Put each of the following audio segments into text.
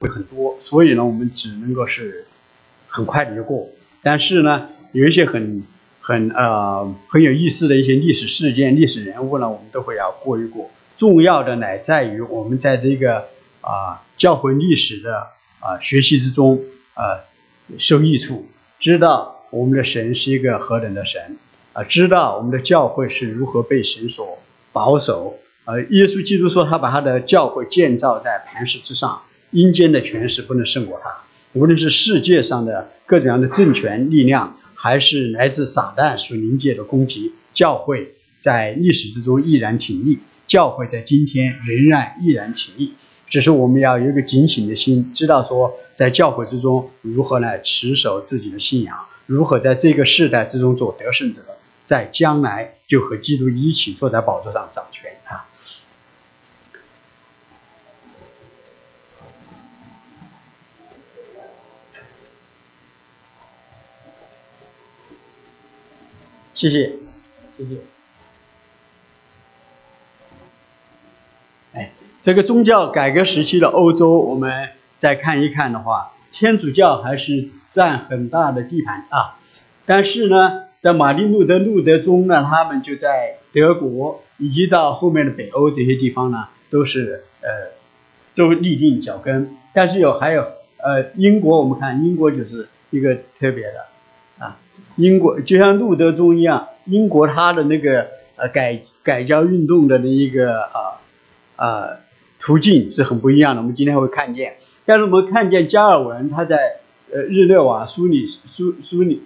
会很多，所以呢，我们只能够是很快的就过。但是呢，有一些很很呃很有意思的一些历史事件、历史人物呢，我们都会要过一过。重要的乃在于我们在这个啊教会历史的啊学习之中啊受益处，知道我们的神是一个何等的神啊，知道我们的教会是如何被神所保守。呃，耶稣基督说，他把他的教会建造在磐石之上。阴间的权势不能胜过他，无论是世界上的各种各样的政权力量，还是来自撒旦属灵界的攻击，教会在历史之中依然挺立，教会在今天仍然依然挺立。只是我们要有一个警醒的心，知道说在教会之中如何来持守自己的信仰，如何在这个世代之中做得胜者，在将来就和基督一起坐在宝座上掌权啊。谢谢，谢谢。哎，这个宗教改革时期的欧洲，我们再看一看的话，天主教还是占很大的地盘啊。但是呢，在马丁路德、路德宗呢，他们就在德国以及到后面的北欧这些地方呢，都是呃，都立定脚跟。但是有还有呃，英国，我们看英国就是一个特别的。英国就像路德宗一样，英国它的那个呃改改教运动的那一个啊啊途径是很不一样的。我们今天会看见，但是我们看见加尔文他在呃日内瓦、苏黎苏苏黎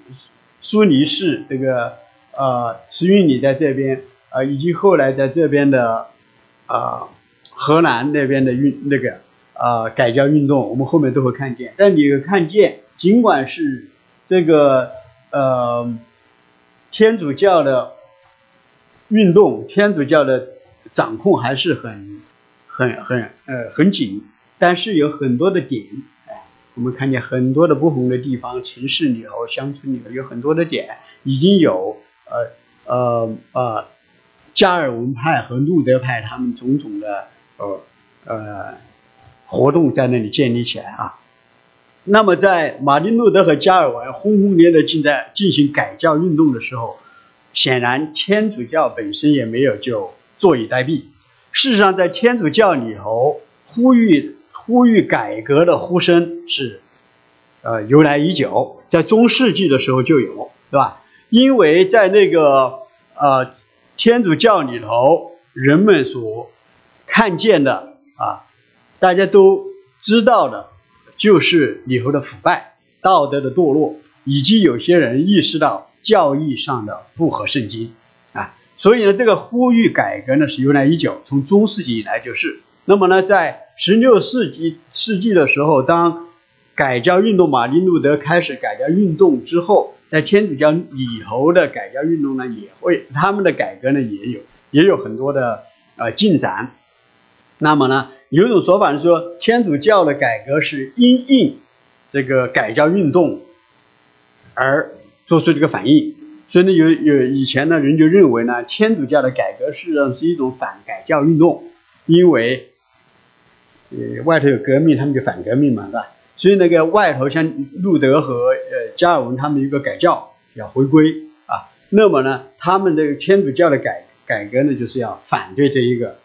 苏黎世这个呃慈运里在这边啊，以及后来在这边的啊荷兰那边的运那个啊改教运动，我们后面都会看见。但你看见，尽管是这个。呃，天主教的运动，天主教的掌控还是很、很、很呃很紧，但是有很多的点，哎，我们看见很多的不同的地方，城市里头、乡村里头有很多的点，已经有呃呃呃加尔文派和路德派他们种种的呃呃活动在那里建立起来啊。那么，在马丁路德和加尔文轰轰烈烈进在进行改教运动的时候，显然天主教本身也没有就坐以待毙。事实上，在天主教里头，呼吁呼吁改革的呼声是，呃，由来已久，在中世纪的时候就有，对吧？因为在那个呃天主教里头，人们所看见的啊，大家都知道的。就是里头的腐败、道德的堕落，以及有些人意识到教义上的不合圣经啊，所以呢，这个呼吁改革呢是由来已久，从中世纪以来就是。那么呢，在十六世纪世纪的时候，当改教运动马丁路德开始改教运动之后，在天主教里头的改教运动呢，也会他们的改革呢也有也有很多的呃进展。那么呢？有一种说法是说，天主教的改革是因应这个改教运动而做出这个反应，所以呢，有有以前呢人就认为呢，天主教的改革实际上是一种反改教运动，因为呃外头有革命，他们就反革命嘛，是吧？所以那个外头像路德和呃加尔文他们一个改教要回归啊，那么呢，他们这个天主教的改改革呢，就是要反对这一个。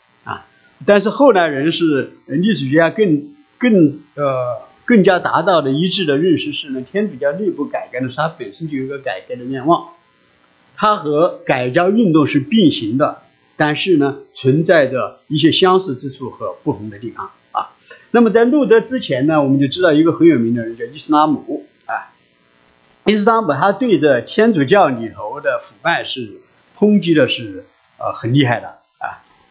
但是后来人是历史学家更更呃更加达到的一致的认识是呢，天主教内部改革呢，它本身就有一个改革的愿望，它和改教运动是并行的，但是呢存在着一些相似之处和不同的地方啊。那么在路德之前呢，我们就知道一个很有名的人叫伊斯拉姆啊，伊斯拉姆他对着天主教里头的腐败是抨击的是呃很厉害的。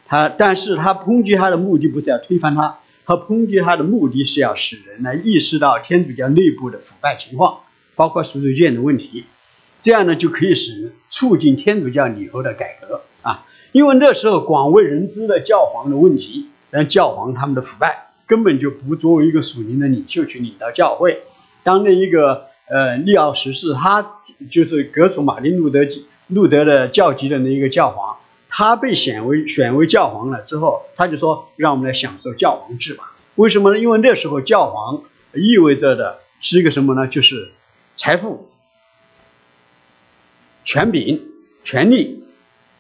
他，但是他抨击他的目的不是要推翻他，他抨击他的目的是要使人来意识到天主教内部的腐败情况，包括赎罪券的问题，这样呢就可以使促进天主教里头的改革啊。因为那时候广为人知的教皇的问题，让教皇他们的腐败根本就不作为一个属灵的领袖去领导教会。当那一个呃利奥十世，他就是格索马丁路德路德的教籍的那一个教皇。他被选为选为教皇了之后，他就说：“让我们来享受教皇制吧。”为什么呢？因为那时候教皇意味着的是一个什么呢？就是财富、权柄、权力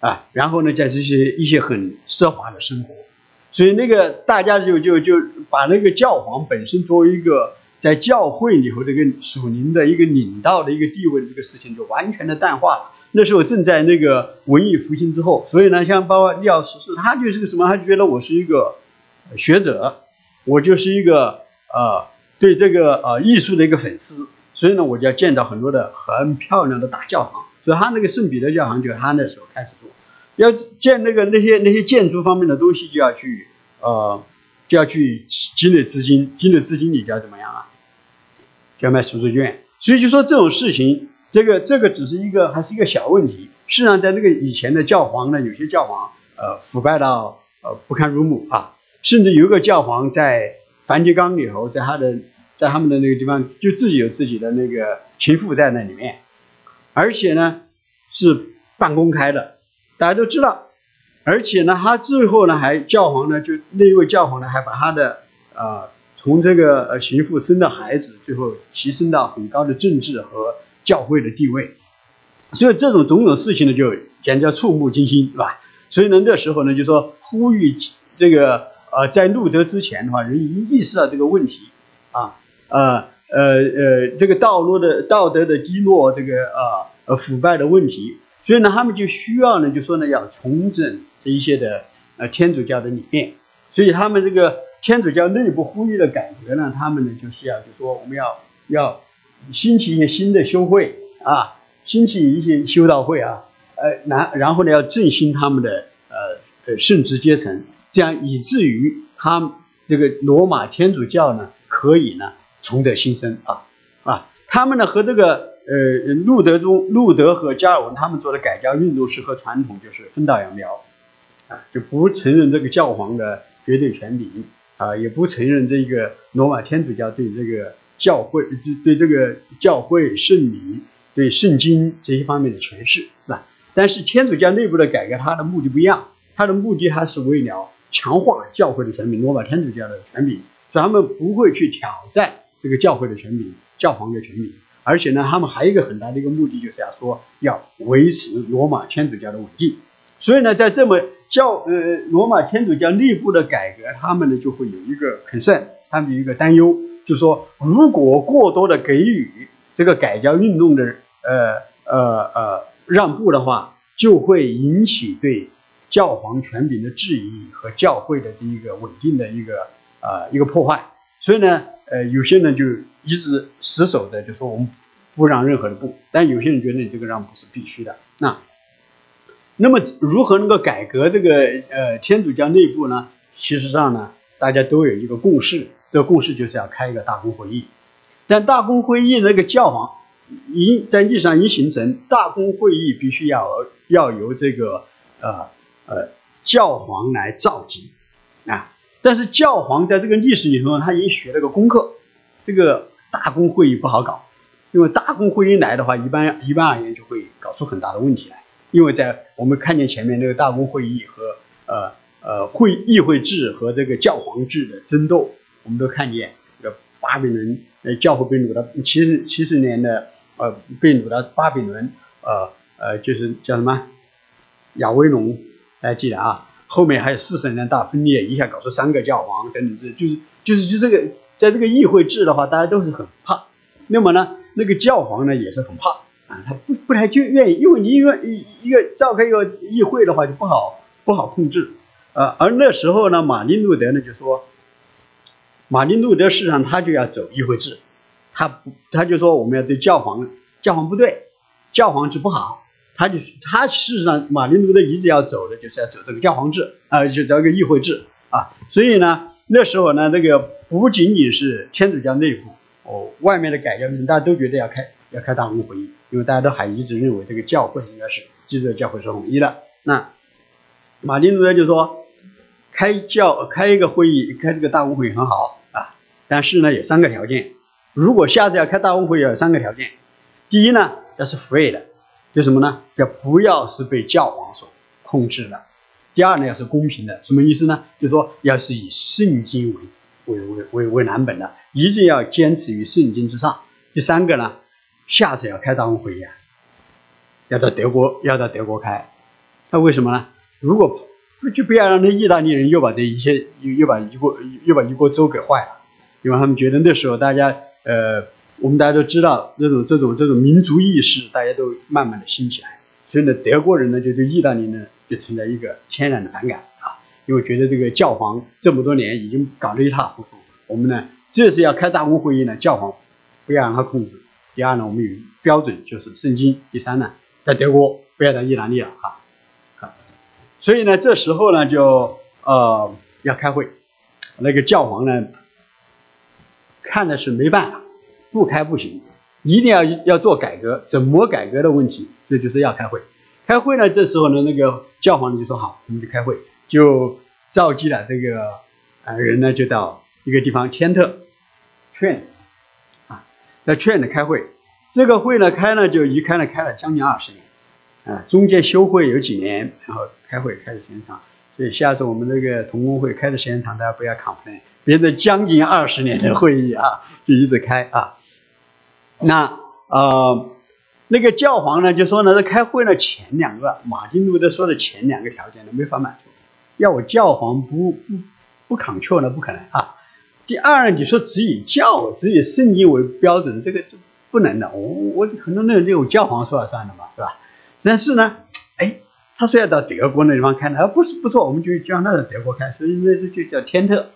啊，然后呢，在这些一些很奢华的生活，所以那个大家就就就把那个教皇本身作为一个在教会里头这个属灵的一个领导的一个地位的这个事情，就完全的淡化了。那时候正在那个文艺复兴之后，所以呢，像包括利奥十四，他就是个什么？他就觉得我是一个学者，我就是一个呃对这个呃艺术的一个粉丝，所以呢，我就要建造很多的很漂亮的大教堂。所以他那个圣彼得教堂就他那时候开始做，要建那个那些那些建筑方面的东西，就要去呃就要去积累资金，积累资金你就要怎么样啊？就要卖赎罪券。所以就说这种事情。这个这个只是一个还是一个小问题。事实上，在那个以前的教皇呢，有些教皇呃腐败到呃不堪入目啊，甚至有一个教皇在梵蒂冈里头，在他的在他们的那个地方就自己有自己的那个情妇在那里面，而且呢是半公开的，大家都知道。而且呢，他最后呢还教皇呢就那一位教皇呢还把他的呃从这个呃情妇生的孩子最后提升到很高的政治和。教会的地位，所以这种种种事情呢，就简直触目惊心，是吧？所以呢，那时候呢，就说呼吁这个呃，在路德之前的话，人已经意识到这个问题啊，呃呃呃，这个道路的道德的低落，这个呃呃腐败的问题，所以呢，他们就需要呢，就说呢，要重整这一些的呃天主教的理念，所以他们这个天主教内部呼吁的改革呢，他们呢就是要就说我们要要。兴起一些新的修会啊，兴起一些修道会啊，呃，然然后呢，要振兴他们的呃呃圣职阶层，这样以至于他这个罗马天主教呢，可以呢重得新生啊啊，他们呢和这个呃路德中路德和加尔文他们做的改教运动是和传统就是分道扬镳啊，就不承认这个教皇的绝对权柄啊，也不承认这个罗马天主教对这个。教会对对这个教会圣礼、对圣经这些方面的诠释，是吧？但是天主教内部的改革，它的目的不一样，它的目的还是为了强化教会的权柄，罗马天主教的权柄，所以他们不会去挑战这个教会的权柄、教皇的权柄。而且呢，他们还有一个很大的一个目的，就是要说要维持罗马天主教的稳定。所以呢，在这么教呃罗马天主教内部的改革，他们呢就会有一个 concern，他们有一个担忧。就说，如果过多的给予这个改教运动的呃呃呃让步的话，就会引起对教皇权柄的质疑和教会的这一个稳定的一个呃一个破坏。所以呢，呃，有些人就一直死守的，就说我们不让任何的步。但有些人觉得你这个让步是必须的。那那么如何能够改革这个呃天主教内部呢？其实上呢，大家都有一个共识。这个故事就是要开一个大公会议，但大公会议那个教皇已在历史上已形成，大公会议必须要要由这个呃呃教皇来召集啊。但是教皇在这个历史里头，他已经学了个功课，这个大公会议不好搞，因为大公会议来的话，一般一般而言就会搞出很大的问题来，因为在我们看见前面那个大公会议和呃呃会议会制和这个教皇制的争斗。我们都看见这个巴比伦呃教会被掳到七十七十年的呃被掳到巴比伦呃呃就是叫什么亚威龙大家记得啊后面还有四十年大分裂一下搞出三个教皇等等这就是就是就这个在这个议会制的话大家都是很怕那么呢那个教皇呢也是很怕啊他不不太就愿意因为你一个一个召开一个议会的话就不好不好控制呃而那时候呢马丁路德呢就说。马丁路德事实上他就要走议会制，他不他就说我们要对教皇，教皇不对，教皇制不好，他就他事实上马丁路德一直要走的就是要走这个教皇制啊，就走一个议会制。啊，所以呢那时候呢那个不仅仅是天主教内部哦，外面的改教人大家都觉得要开要开大公会议，因为大家都还一直认为这个教会应该是基督教教会是统一的，那马丁路德就说开教开一个会议开这个大公会议很好。但是呢，有三个条件。如果下次要开大公会，要有三个条件。第一呢，要是 free 的，就什么呢？要不要是被教皇所控制的。第二呢，要是公平的，什么意思呢？就是说，要是以圣经为为为为为蓝本的，一定要坚持于圣经之上。第三个呢，下次要开大公会呀，要到德国要到德国开，那为什么呢？如果就不要让那意大利人又把这一些又又把一锅又把一锅粥给坏了，因为他们觉得那时候大家呃，我们大家都知道这种这种这种民族意识，大家都慢慢的兴起来，所以呢，德国人呢就对意大利呢就存在一个天然的反感啊，因为觉得这个教皇这么多年已经搞得一塌糊涂，我们呢这次要开大公会议呢，教皇不要让他控制，第二呢，我们有标准就是圣经，第三呢，在德国不要在意大利了啊。所以呢，这时候呢，就呃要开会，那个教皇呢，看的是没办法，不开不行，一定要要做改革，怎么改革的问题，这就是要开会。开会呢，这时候呢，那个教皇就说好，我们就开会，就召集了这个呃人呢，就到一个地方天特劝啊，在劝的开会，这个会呢开呢就一开呢开了将近二十年。啊，中间休会有几年，然后开会开的时间长，所以下次我们这个同工会开的时间长，大家不要 complain。别的将近二十年的会议啊，就一直开啊。那呃，那个教皇呢就说呢，这开会呢前两个，马丁路德说的前两个条件呢没法满足，要我教皇不不不抗劝呢不可能啊。第二，你说只以教只以圣经为标准，这个就不能的。我我很多那就教皇说了算的嘛，是吧？但是呢，他说要到德国那地方开呢，啊，不是不错，我们就就让他在德国看，所以那就就叫天特，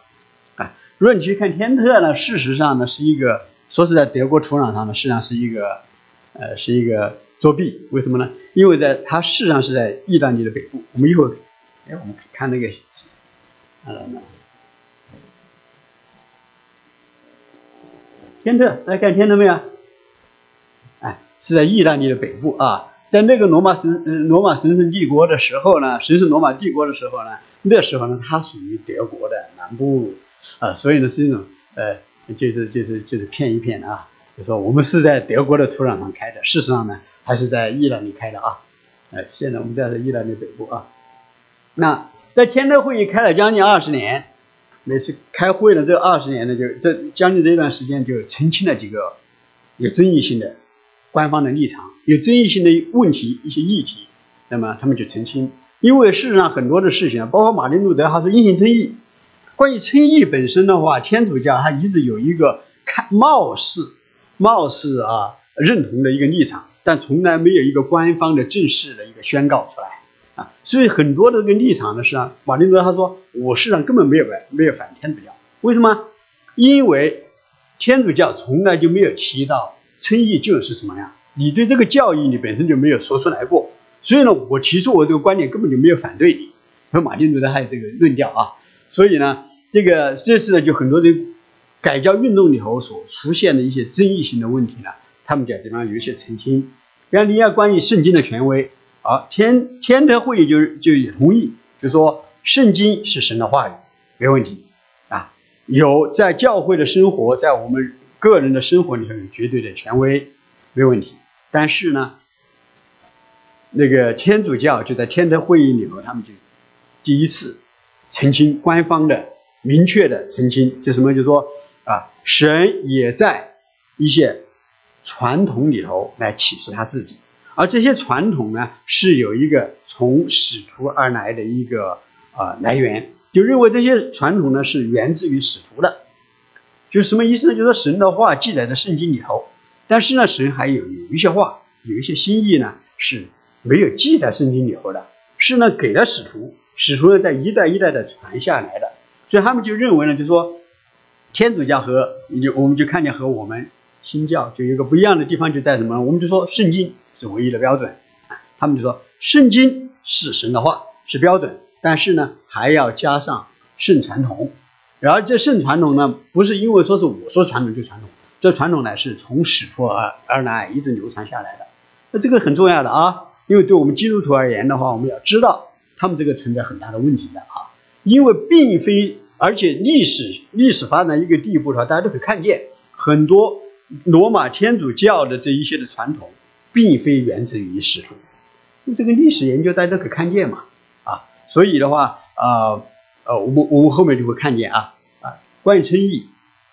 啊，如果你去看天特呢，事实上呢是一个，说是在德国土壤上呢，实际上是一个，呃，是一个作弊，为什么呢？因为在它事实上是在意大利的北部，我们一会儿，哎，我们看那个，啊，天特，大家看天特没有？哎，是在意大利的北部啊。在那个罗马神嗯罗马神圣帝国的时候呢，神圣罗马帝国的时候呢，那时候呢，它属于德国的南部啊，所以呢是一种呃，就是就是就是骗一骗的啊，就说我们是在德国的土壤上开的，事实上呢还是在意大利开的啊，呃，现在我们在意大利北部啊，那在天德会议开了将近二十年，每次开会呢这二十年呢就这将近这段时间就澄清了几个有争议性的。官方的立场有争议性的问题，一些议题，那么他们就澄清。因为事实上很多的事情，包括马丁路德他说因信称义。关于称义本身的话，天主教他一直有一个看貌似貌似啊认同的一个立场，但从来没有一个官方的正式的一个宣告出来啊。所以很多的这个立场呢，是啊，马丁路德他说我事实上根本没有反没有反天主教，为什么？因为天主教从来就没有提到。称义就是什么呀？你对这个教义你本身就没有说出来过，所以呢，我提出我这个观点根本就没有反对你。和马丁路德还有这个论调啊，所以呢，这个这次呢，就很多人改教运动里头所出现的一些争议性的问题呢，他们在这方有一些澄清。比方，你要关于圣经的权威，啊，天天德会议就就也同意，就说圣经是神的话语，没问题啊。有在教会的生活，在我们。个人的生活里头有绝对的权威，没问题。但是呢，那个天主教就在天德会议里头，他们就第一次澄清，官方的、明确的澄清，就什么？就说啊，神也在一些传统里头来启示他自己，而这些传统呢，是有一个从使徒而来的一个啊来源，就认为这些传统呢是源自于使徒的。就是什么意思呢？就是说神的话记载在圣经里头，但是呢，神还有有一些话，有一些心意呢是没有记在圣经里头的，是呢给了使徒，使徒呢在一代一代的传下来的，所以他们就认为呢，就说天主教和就我们就看见和我们新教就有一个不一样的地方就在什么？我们就说圣经是唯一的标准，他们就说圣经是神的话是标准，但是呢还要加上圣传统。然而，这圣传统呢，不是因为说是我说传统就传统，这传统呢是从始徒而而来，一直流传下来的。那这个很重要的啊，因为对我们基督徒而言的话，我们要知道他们这个存在很大的问题的啊，因为并非，而且历史历史发展一个地步的话，大家都可以看见，很多罗马天主教的这一些的传统，并非源自于使徒，这个历史研究大家都可以看见嘛，啊，所以的话啊。呃我们我们后面就会看见啊啊，关于称义，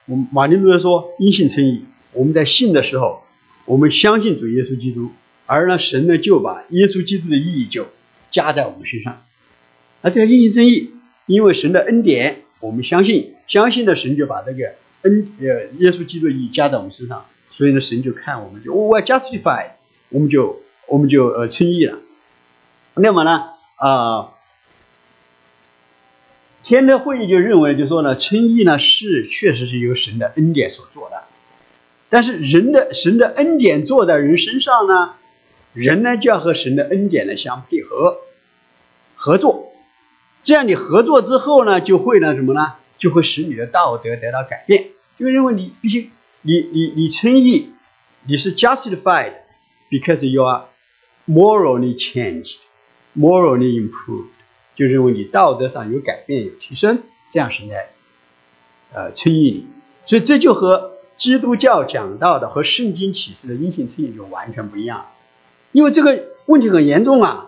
我们马丁路德说因信称义。我们在信的时候，我们相信主耶稣基督，而呢神呢就把耶稣基督的意义就加在我们身上。而这个因信称义，因为神的恩典，我们相信，相信的神就把这个恩呃耶稣基督的意义加在我们身上，所以呢神就看我们就我 justify，我们就我们就呃称义了。那么呢啊。天的会议就认为，就说呢，称义呢是确实是由神的恩典所做的，但是人的神的恩典做在人身上呢，人呢就要和神的恩典呢相配合合作，这样你合作之后呢，就会呢什么呢？就会使你的道德得到改变，就认为你必须你你你称义，你是 justified because you are morally changed, morally improved。就认为你道德上有改变有提升，这样是在呃称义你，所以这就和基督教讲到的和圣经启示的阴性称义就完全不一样，因为这个问题很严重啊！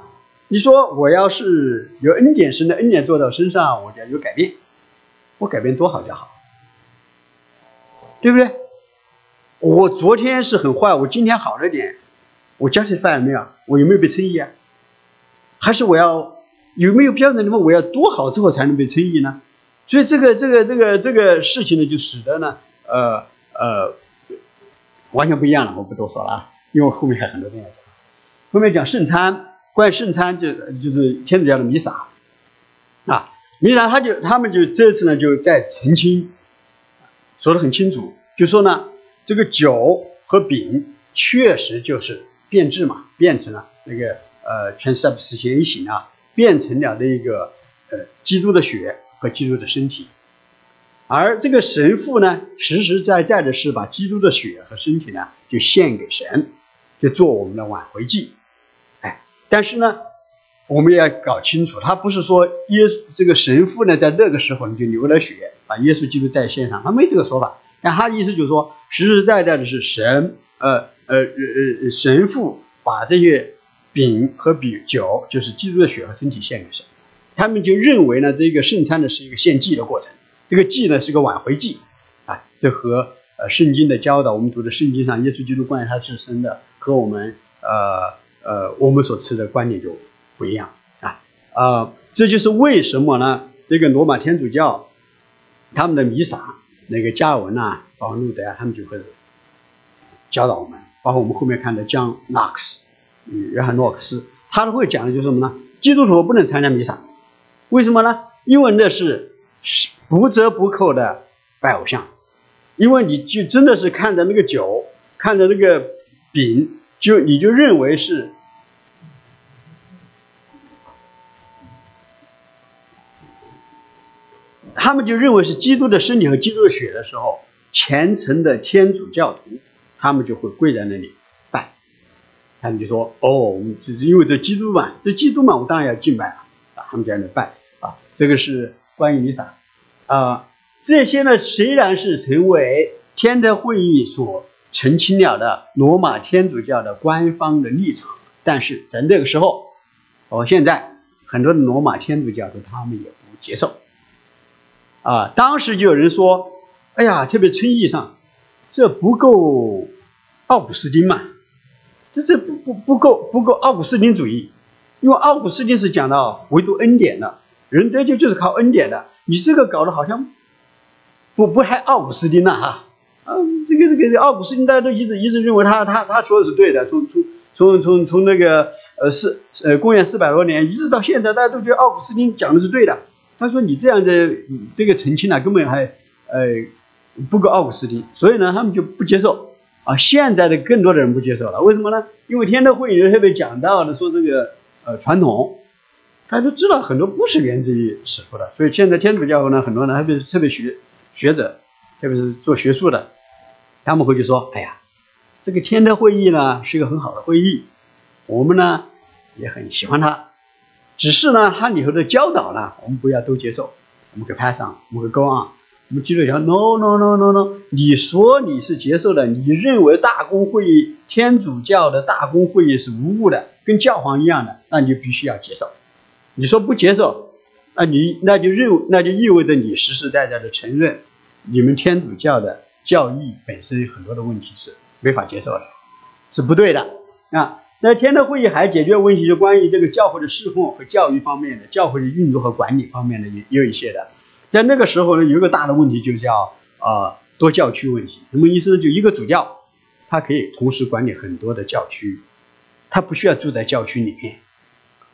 你说我要是有恩典神的恩典做到身上，我就要有改变，我改变多好就好，对不对？我昨天是很坏，我今天好了点，我加些饭没有？我有没有被称义啊？还是我要？有没有标准？那么我要多好之后才能被称义呢？所以这个这个这个这个事情呢，就使得呢，呃呃，完全不一样了。我不多说了啊，因为后面还很多东西要讲。后面讲圣餐，关于圣餐就就是天主教的弥撒啊，弥撒他就他们就这次呢就在澄清，说的很清楚，就说呢这个酒和饼确实就是变质嘛，变成了那个呃全 substitution 啊。变成了那个呃基督的血和基督的身体，而这个神父呢，实实在在的是把基督的血和身体呢，就献给神，就做我们的挽回祭。哎，但是呢，我们要搞清楚，他不是说耶这个神父呢，在那个时候就流了血，把耶稣基督在献上，他没这个说法。但他的意思就是说，实实在在的是神，呃呃呃呃神父把这些。丙和丙酒就是基督的血和身体献给神，他们就认为呢，这个圣餐呢是一个献祭的过程，这个祭呢是个挽回祭，啊，这和呃圣经的教导，我们读的圣经上耶稣基督关于他自身的和我们呃呃我们所持的观点就不一样啊啊，这就是为什么呢？这个罗马天主教他们的弥撒那个加尔文啊、包括路德啊，他们就会教导我们，包括我们后面看的江纳克斯。约翰诺克斯，他都会讲的就是什么呢？基督徒不能参加弥撒，为什么呢？因为那是是不折不扣的拜偶像，因为你就真的是看着那个酒，看着那个饼，就你就认为是，他们就认为是基督的身体和基督的血的时候，虔诚的天主教徒，他们就会跪在那里。他们就说：“哦，我们就是因为这基督嘛，这基督嘛，我当然要敬拜了啊。”他们这样的拜啊。这个是关于弥撒啊。这些呢，虽然是成为天德会议所澄清了的罗马天主教的官方的立场，但是在那个时候，哦，现在很多的罗马天主教徒他们也不接受啊。当时就有人说：“哎呀，特别称义上，这不够奥古斯丁嘛。”这这不不不够不够奥古斯丁主义，因为奥古斯丁是讲到唯独恩典的，人得救就是靠恩典的。你这个搞得好像不不还奥古斯丁呢哈？啊，这个这个奥古斯丁大家都一直一直认为他他他说的是对的，从从从从从那个呃四呃公元四百多年一直到现在，大家都觉得奥古斯丁讲的是对的。他说你这样的这个澄清呢，根本还呃不够奥古斯丁，所以呢他们就不接受。啊，现在的更多的人不接受了，为什么呢？因为天德会议特别讲到的说这个呃传统，大家都知道很多不是源自于史书的，所以现在天主教会呢，很多人特别特别学学者，特别是做学术的，他们会去说，哎呀，这个天德会议呢是一个很好的会议，我们呢也很喜欢它，只是呢它里头的教导呢，我们不要都接受，我们可以 pass on，我们可 go on。我们基督教 no no no no no，你说你是接受的，你认为大公会议天主教的大公会议是无误的，跟教皇一样的，那你就必须要接受。你说不接受，那你那就认那就意味着你实实在在的承认你们天主教的教义本身很多的问题是没法接受的，是不对的啊。那天的会议还解决问题，就关于这个教会的侍奉和教育方面的，教会的运作和管理方面的也有一些的。在那个时候呢，有一个大的问题，就叫呃多教区问题。什么意思呢？就一个主教，他可以同时管理很多的教区，他不需要住在教区里面。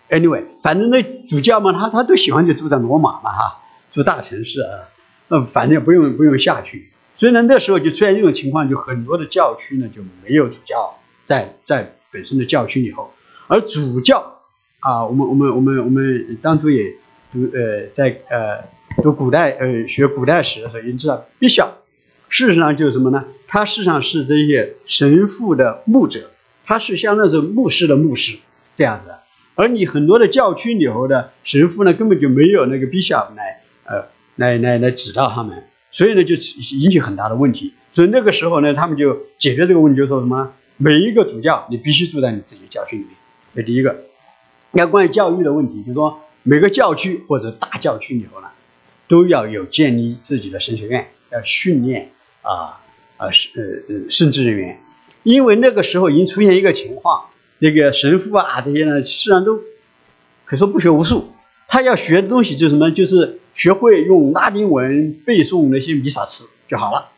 Anyway，反正那主教嘛，他他都喜欢就住在罗马嘛哈，住大城市啊，那反正不用不用下去。所以呢，那时候就出现这种情况，就很多的教区呢就没有主教在在。本身的教区里头，而主教啊，我们我们我们我们当初也读呃在呃读古代呃学古代史的时候，已经知道毕晓事实上就是什么呢？他事实上是这些神父的牧者，他是相当于是牧师的牧师这样子。而你很多的教区里头的神父呢，根本就没有那个 bishop 来呃来来来指导他们，所以呢就引起很大的问题。所以那个时候呢，他们就解决这个问题，就说什么？每一个主教，你必须住在你自己的教区里面。这第一个。那关于教育的问题，就是说每个教区或者大教区里头呢，都要有建立自己的神学院，要训练啊啊是呃呃圣职人员。因为那个时候已经出现一个情况，那个神父啊这些呢，实际上都可以说不学无术。他要学的东西就是什么？就是学会用拉丁文背诵那些弥撒词就好了。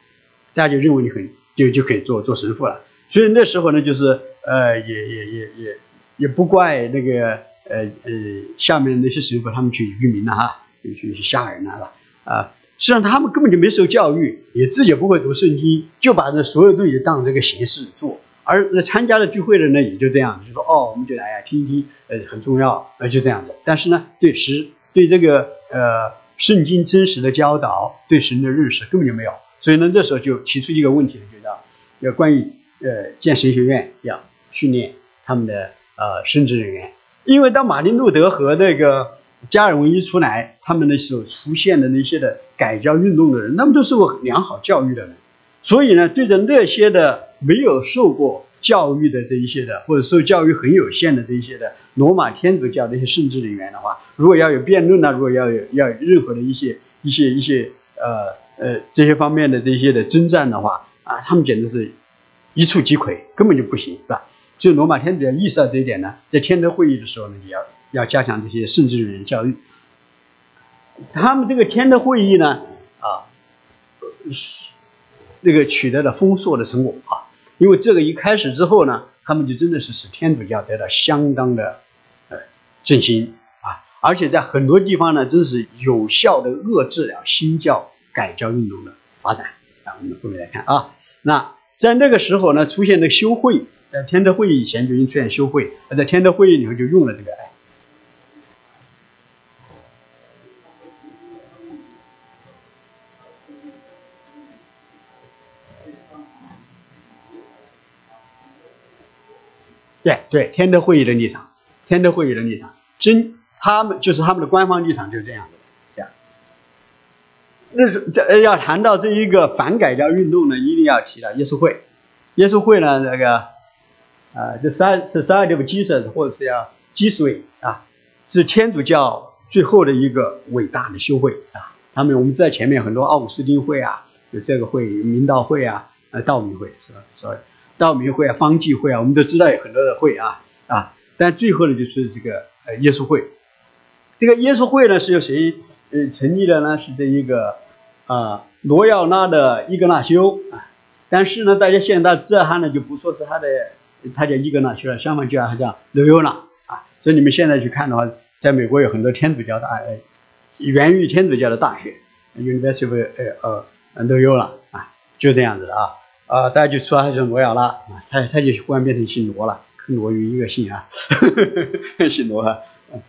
大家就认为你很就就可以做做神父了。所以那时候呢，就是呃，也也也也也不怪那个呃呃下面那些神父他们去愚民了哈，就去吓人来了啊，实际上他们根本就没受教育，也自己也不会读圣经，就把这所有东西当这个形式做，而那参加了聚会的呢，也就这样，就说哦，我们就来呀听一听，呃很重要，呃就这样子。但是呢，对实对这个呃圣经真实的教导，对神的认识根本就没有，所以呢，这时候就提出一个问题，就叫要关于。呃，建神学院要训练他们的呃神职人员，因为当马丁路德和那个加尔文一出来，他们那时候出现的那些的改教运动的人，他们都受过良好教育的人，所以呢，对着那些的没有受过教育的这一些的，或者受教育很有限的这一些的罗马天主教的一些圣职人员的话，如果要有辩论呢，如果要有要有任何的一些一些一些呃呃这些方面的这些的征战的话啊，他们简直是。一触即溃，根本就不行，是吧？所以罗马天主教意识到这一点呢，在天德会议的时候呢，也要要加强这些圣职人员教育。他们这个天德会议呢，啊，那个取得了丰硕的成果啊，因为这个一开始之后呢，他们就真的是使天主教得到相当的呃振兴啊，而且在很多地方呢，真是有效的遏制了新教改教运动的发展啊。我们后面来看啊，那。在那个时候呢，出现的修会，在天德会议以前就已经出现修会，而在天德会议里头就用了这个对对，天德会议的立场，天德会议的立场，真他们就是他们的官方立场就是这样的。那是这要谈到这一个反改教运动呢，一定要提到耶稣会。耶稣会呢，那个啊，这十二是十二条基神，或者是要基石会啊，是天主教最后的一个伟大的修会啊。他们我们在前面很多奥古斯丁会啊，有这个会明道会啊，呃，道明会是吧？所以道明会啊，方济会啊，我们都知道有很多的会啊啊。但最后呢，就是这个呃耶稣会。这个耶稣会呢，是由谁？呃，成立的呢是这一个啊罗耀拉的伊格纳修啊，但是呢，大家现在知道他呢就不说是他的，他叫伊格纳修了，相反叫他叫罗尤拉啊。所以你们现在去看的话，在美国有很多天主教大，源于天主教的大学，University of 呃呃罗尤拉啊，就这样子的啊啊，大家就说他是罗耀拉啊，他他就忽然变成姓罗了，跟罗于一个姓啊，姓罗啊，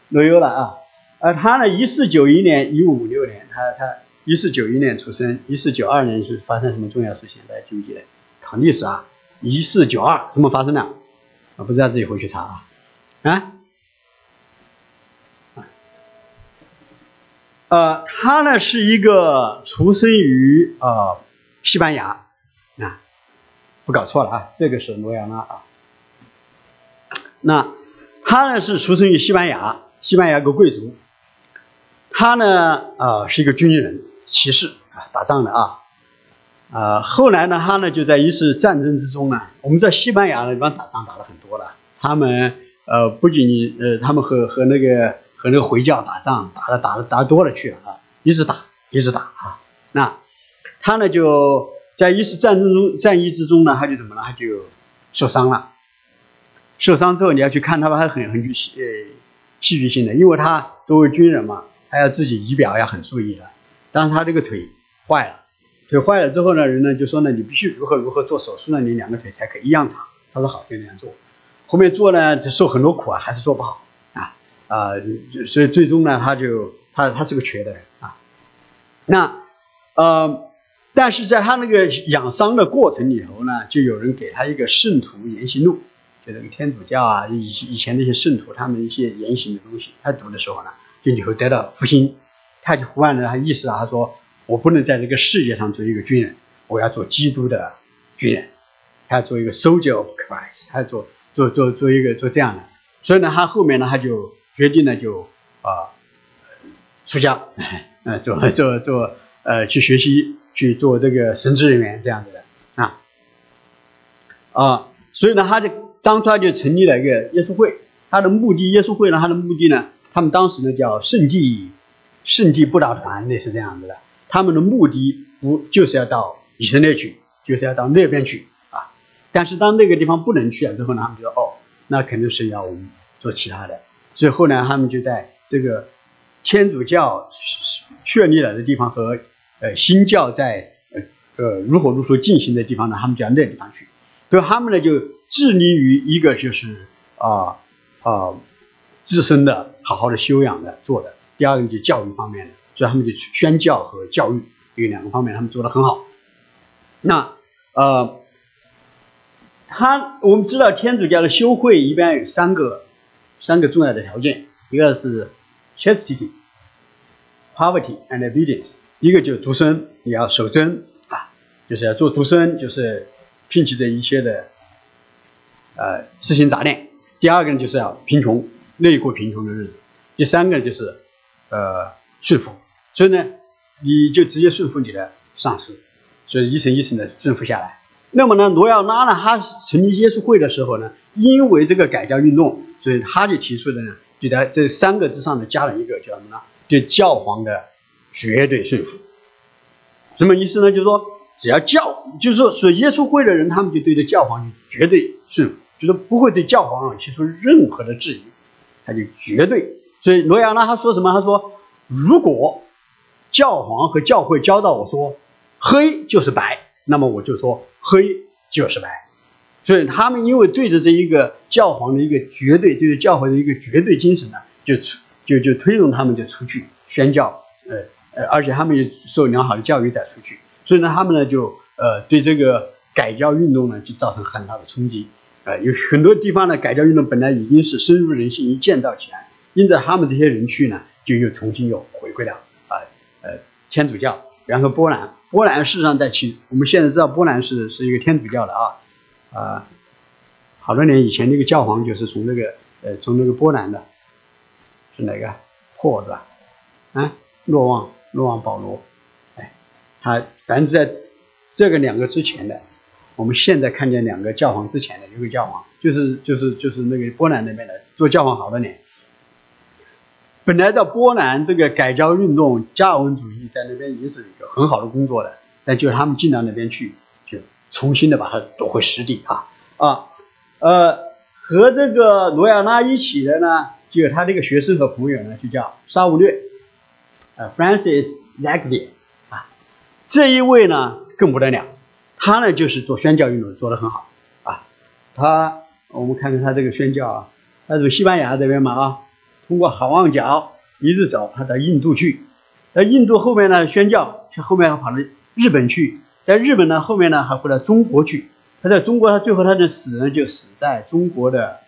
罗优了啊。而他呢，一四九一年、一五五六年，他他一四九一年出生，一四九二年是发生什么重要事情？大家记不记得？看历史啊，一四九二怎么发生的？啊，不知道自己回去查啊。啊，呃，他呢是一个出生于呃西班牙啊，不搞错了啊，这个是罗亚纳啊。那他呢是出生于西班牙，西班牙一个贵族。他呢，啊，是一个军人，骑士啊，打仗的啊。啊，后来呢，他呢就在一次战争之中呢，我们在西班牙那地方打仗打了很多了，他们呃不仅呃他们和和那个和那个回教打仗打的打的打多了去了啊，一直打一直打啊，那他呢就在一次战争中战役之中呢，他就怎么了？他就受伤了，受伤之后你要去看他吧，他很很具戏呃戏剧性的，因为他作为军人嘛，他要自己仪表要很注意的，但是他这个腿坏了。腿坏了之后呢，人呢就说呢，你必须如何如何做手术呢？你两个腿才可以一样长。他说好，就那样做。后面做呢，就受很多苦啊，还是做不好啊啊，所以最终呢，他就他他是个瘸的人啊。那呃，但是在他那个养伤的过程里头呢，就有人给他一个圣徒言行录，就那个天主教啊，以以前那些圣徒他们一些言行的东西，他读的时候呢，就你会得到复兴，他就忽然呢，他意识到，他说。我不能在这个世界上做一个军人，我要做基督的军人，他要做一个 soldier of Christ，他要做做做做一个做这样的。所以呢，他后面呢，他就决定呢，就啊出家，呃，做做做呃去学习去做这个神职人员这样子的啊啊，所以呢，他就当初他就成立了一个耶稣会，他的目的，耶稣会呢，他的目的呢，他们当时呢叫圣地圣地布道团，类似这样子的。他们的目的不就是要到以色列去，就是要到那边去啊？但是当那个地方不能去了之后呢，他们就说哦，那肯定是要我们做其他的。所以后来他们就在这个天主教确立了的地方和呃新教在呃呃如火如荼进行的地方呢，他们就要那地方去。所以他们呢就致力于一个就是啊啊自身的好好的修养的做的，第二个就教育方面的。所以他们就宣教和教育这两个方面，他们做得很好。那呃，他我们知道天主教的修会一般有三个三个重要的条件，一个是 chastity、poverty and obedience，一个就是独身，你要守贞啊，就是要做独身，就是摒弃这一切的呃私心杂念。第二个呢，就是要贫穷，乐意过贫穷的日子。第三个就是呃顺服。所以呢，你就直接顺服你的上司，所以一层一层的顺服下来。那么呢，罗耀拉呢，他成立耶稣会的时候呢，因为这个改教运动，所以他就提出的呢，就在这三个之上呢，加了一个叫什么呢？对教皇的绝对顺服。什么意思呢？就是说，只要教，就是说，所耶稣会的人，他们就对着教皇就绝对顺服，就是不会对教皇提出任何的质疑，他就绝对。所以罗亚拉他说什么？他说，如果教皇和教会教导我说，黑就是白，那么我就说黑就是白。所以他们因为对着这一个教皇的一个绝对，对着教会的一个绝对精神呢，就出就就推动他们就出去宣教，呃呃，而且他们也受良好的教育再出去。所以呢，他们呢就呃对这个改教运动呢就造成很大的冲击。呃，有很多地方呢改教运动本来已经是深入人心，已经建造起来，因着他们这些人去呢，就又重新又回归了啊。呃，天主教，然后波兰，波兰事实上在其我们现在知道波兰是是一个天主教的啊，啊，好多年以前那个教皇就是从那个呃从那个波兰的，是哪个破是吧？啊，诺旺诺旺保罗，哎，他反正在这个两个之前的，我们现在看见两个教皇之前的有个教皇，就是就是就是那个波兰那边的做教皇好多年。本来在波兰这个改教运动、加尔文主义在那边已经是一个很好的工作了，但就是他们进到那边去，就重新的把它夺回实地啊啊呃，和这个罗亚拉一起的呢，就有他这个学生和朋友呢，就叫沙乌略，呃，Francis Xavier 啊，这一位呢更不得了，他呢就是做宣教运动做得很好啊，他我们看看他这个宣教啊，他是西班牙这边嘛啊。通过好望角一直走，他到印度去，在印度后面呢宣教，去后面还跑到日本去，在日本呢后面呢还回到中国去。他在中国，他最后他的死呢就死在中国的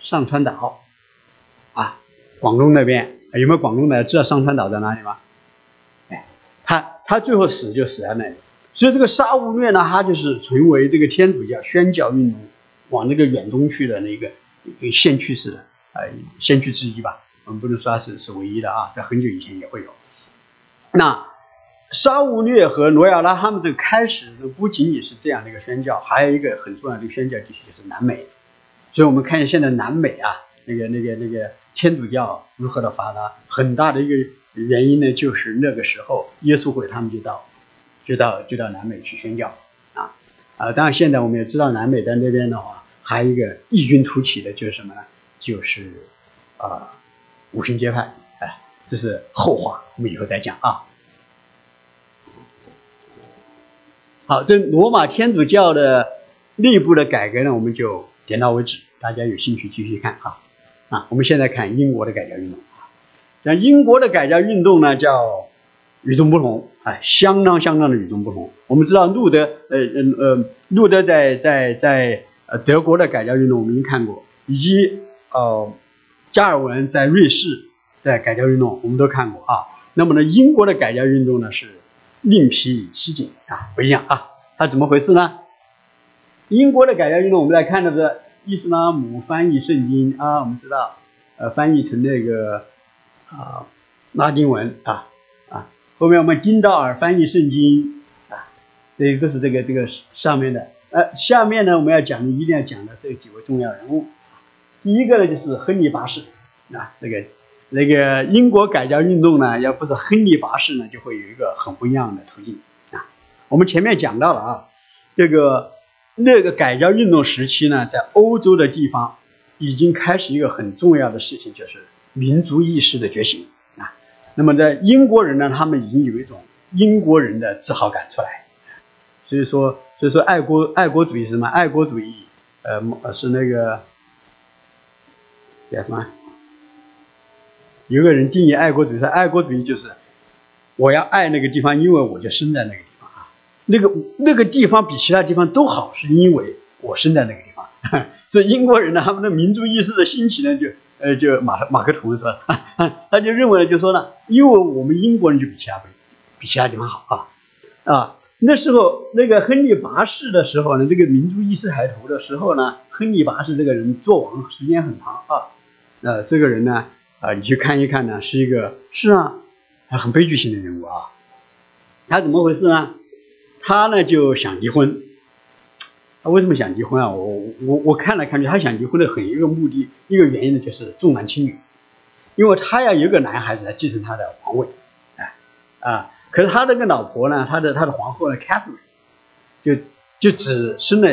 上川岛，啊，广东那边有没有广东的知道上川岛在哪里吗？哎，他他最后死就死在那里。所以这个沙悟略呢，他就是成为这个天主教宣教运动往那个远东去的那个先驱式的。呃，先驱之一吧，我们不能说他是是唯一的啊，在很久以前也会有。那沙乌略和罗亚拉他们这个开始不仅仅是这样的一个宣教，还有一个很重要的宣教地区就是南美。所以我们看一下现在南美啊，那个那个那个天主教如何的发达，很大的一个原因呢，就是那个时候耶稣会他们就到就到就到南美去宣教啊啊！当然现在我们也知道南美在那边的话，还有一个异军突起的就是什么呢？就是啊五旬节派，哎，这是后话，我们以后再讲啊。好，这罗马天主教的内部的改革呢，我们就点到为止。大家有兴趣继续看啊啊！我们现在看英国的改革运动啊，像英国的改革运动呢，叫与众不同，哎，相当相当的与众不同。我们知道路德，呃呃呃，路德在在在呃德国的改革运动我们已经看过，以及呃加尔文在瑞士的改革运动我们都看过啊。那么呢，英国的改革运动呢是。另辟蹊径啊，不一样啊，它怎么回事呢？英国的改革运动，我们来看的是伊斯兰姆翻译圣经啊，我们知道，呃，翻译成那个啊拉丁文啊啊，后面我们丁道尔翻译圣经啊，这个是这个这个上面的，呃，下面呢我们要讲的一定要讲的这几位重要人物，第一个呢就是亨利八世啊，这个。那个英国改教运动呢，要不是亨利八世呢，就会有一个很不一样的途径啊。我们前面讲到了啊，这个那个改革运动时期呢，在欧洲的地方已经开始一个很重要的事情，就是民族意识的觉醒啊。那么在英国人呢，他们已经有一种英国人的自豪感出来，所以说，所以说爱国爱国主义是什么？爱国主义，呃，是那个叫什么？有个人定义爱国主义，说爱国主义就是我要爱那个地方，因为我就生在那个地方。那个那个地方比其他地方都好，是因为我生在那个地方。所以英国人呢，他们的民族意识的兴起呢，就呃就马马克吐温说，他就认为呢，就说呢，因为我们英国人就比其他比其他地方好啊啊。那时候那个亨利八世的时候呢，这个民族意识抬头的时候呢，亨利八世这个人做王时间很长啊，呃这个人呢。啊，你去看一看呢，是一个是啊，很悲剧性的人物啊。他怎么回事呢？他呢就想离婚。他为什么想离婚啊？我我我看来看去，他想离婚的很一个目的，一个原因呢就是重男轻女。因为他要有个男孩子来继承他的皇位，啊啊，可是他那个老婆呢，他的他的皇后呢，Catherine，就就只生了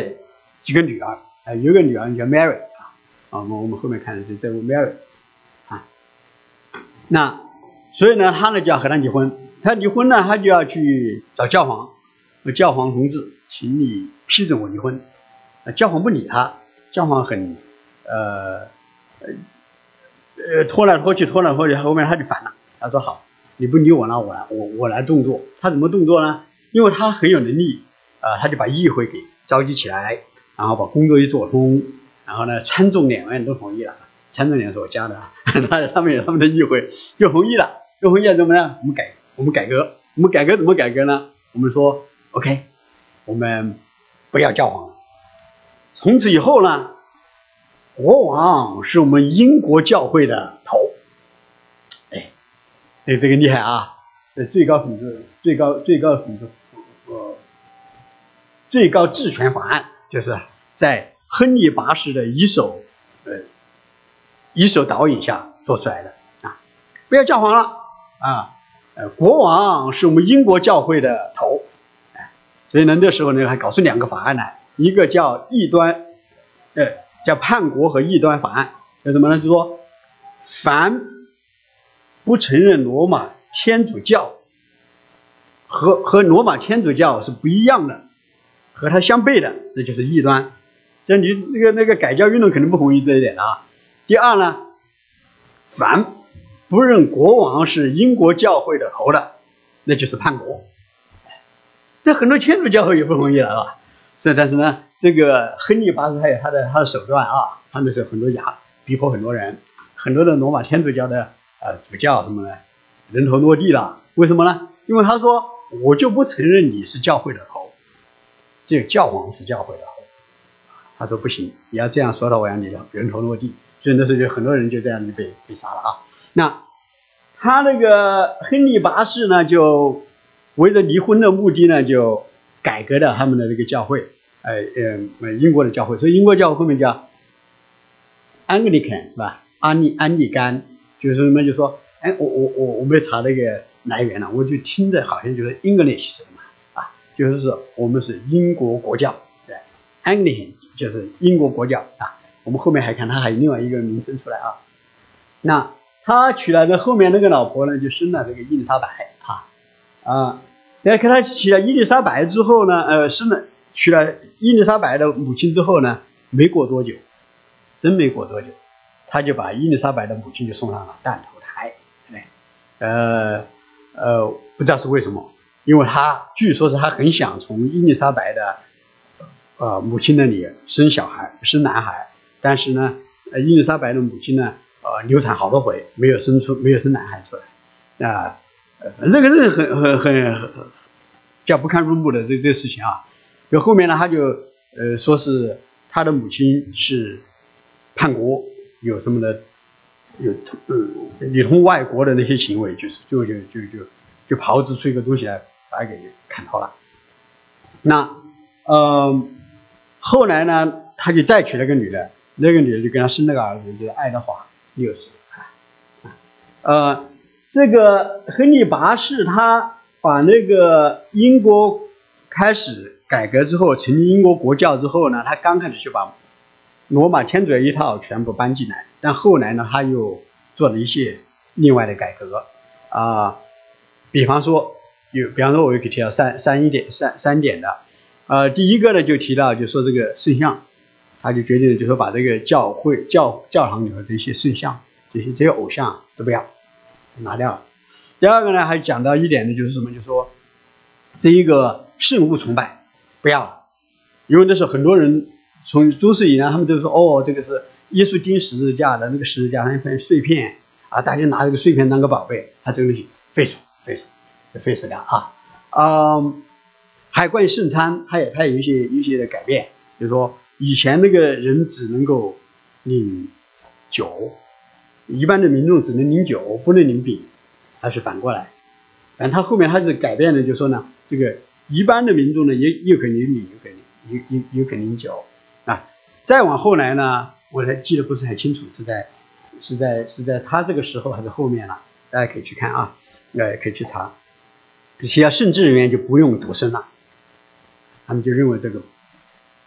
几个女儿，啊，有个女儿叫 Mary 啊，啊，我们我们后面看的是这位 Mary 啊。那所以呢，他呢就要和他离婚。他离婚呢，他就要去找教皇，教皇同志，请你批准我离婚。教皇不理他，教皇很呃呃拖来拖去，拖来拖去，后面他就烦了。他说好，你不理我了，我来我我来动作。他怎么动作呢？因为他很有能力啊，他就把议会给召集起来，然后把工作一做通，然后呢，参众两院都同意了。参众两是我加的，他他们有他们的议会就同意了，就同意了怎么呢？我们改，我们改革，我们改革怎么改革呢？我们说 OK，我们不要教皇。了，从此以后呢，国王是我们英国教会的头，哎，哎，这个厉害啊！这最高统治，最高最高统治，呃，最高治权法案，就是在亨利八世的一手，呃。一手导引下做出来的。啊，不要教皇了。啊，呃，国王是我们英国教会的头，哎，所以呢，那时候呢还搞出两个法案来，一个叫异端，呃，叫叛国和异端法案，叫什么呢？就说凡不承认罗马天主教和和罗马天主教是不一样的，和它相悖的，那就是异端。这你那个那个改教运动肯定不同意这一点的啊。第二呢，凡不认国王是英国教会的头的，那就是叛国。那很多天主教会也不同意了，是吧？这但是呢，这个亨利八世他有他的他的手段啊，他那时候很多牙逼迫很多人，很多的罗马天主教的呃主教什么的，人头落地了。为什么呢？因为他说我就不承认你是教会的头，只有教皇是教会的头。他说不行，你要这样说的，我要你人头落地。所以那时候就很多人就这样就被被杀了啊。那他那个亨利八世呢，就为了离婚的目的呢，就改革了他们的这个教会，呃呃，英国的教会，所以英国教会后面叫 Anglican 是吧？安利安利甘，就是什么？就说，哎，我我我我没查那个来源了，我就听着好像就是 English 什么啊，就是说我们是英国国教，对，Anglican 就是英国国教啊。我们后面还看他还有另外一个名称出来啊。那他娶了这后面那个老婆呢，就生了这个伊丽莎白啊。那看他娶了伊丽莎白之后呢，呃，生了娶了伊丽莎白的母亲之后呢，没过多久，真没过多久。他就把伊丽莎白的母亲就送上了断头台，哎，呃呃，不知道是为什么，因为他据说是他很想从伊丽莎白的呃母亲那里生小孩，生男孩，但是呢，伊丽莎白的母亲呢，呃，流产好多回，没有生出，没有生男孩出来，啊，这个是很很很叫不堪入目的这这事情啊，就后面呢，他就呃说是他的母亲是叛国。有什么的，有呃里通外国的那些行为，就是就就就就就炮制出一个东西来，把他给砍头了。那呃后来呢，他就再娶了个女的，那个女的就跟他生了个儿子，就是爱德华六世啊呃这个亨利八世他把那个英国开始改革之后，成立英国国教之后呢，他刚开始就把。罗马天主教一套全部搬进来，但后来呢，他又做了一些另外的改革。啊，比方说，有比方说，我又可以提到三三一点三三点的，呃，第一个呢就提到就说这个圣像，他就决定就说把这个教会教教堂里头这些圣像这些这些偶像都不要拿掉了。第二个呢还讲到一点呢，就是什么，就说这一个圣物崇拜不要了，因为那时候很多人。从中世以来，他们都说哦，这个是耶稣钉十字架的那个十字架上一片碎片啊，大家拿这个碎片当个宝贝，他这个东西废除，废除，废除掉啊。嗯，还有关于圣餐，它也它有一些一些的改变，就是说以前那个人只能够领酒，一般的民众只能领酒，不能领饼，还是反过来。但他后面他是改变的，就说呢，这个一般的民众呢也又可以领，又可能有有有可以领酒。啊，再往后来呢，我还记得不是很清楚，是在是在是在他这个时候还是后面了？大家可以去看啊，呃，可以去查。有些圣职人员就不用独身了，他们就认为这个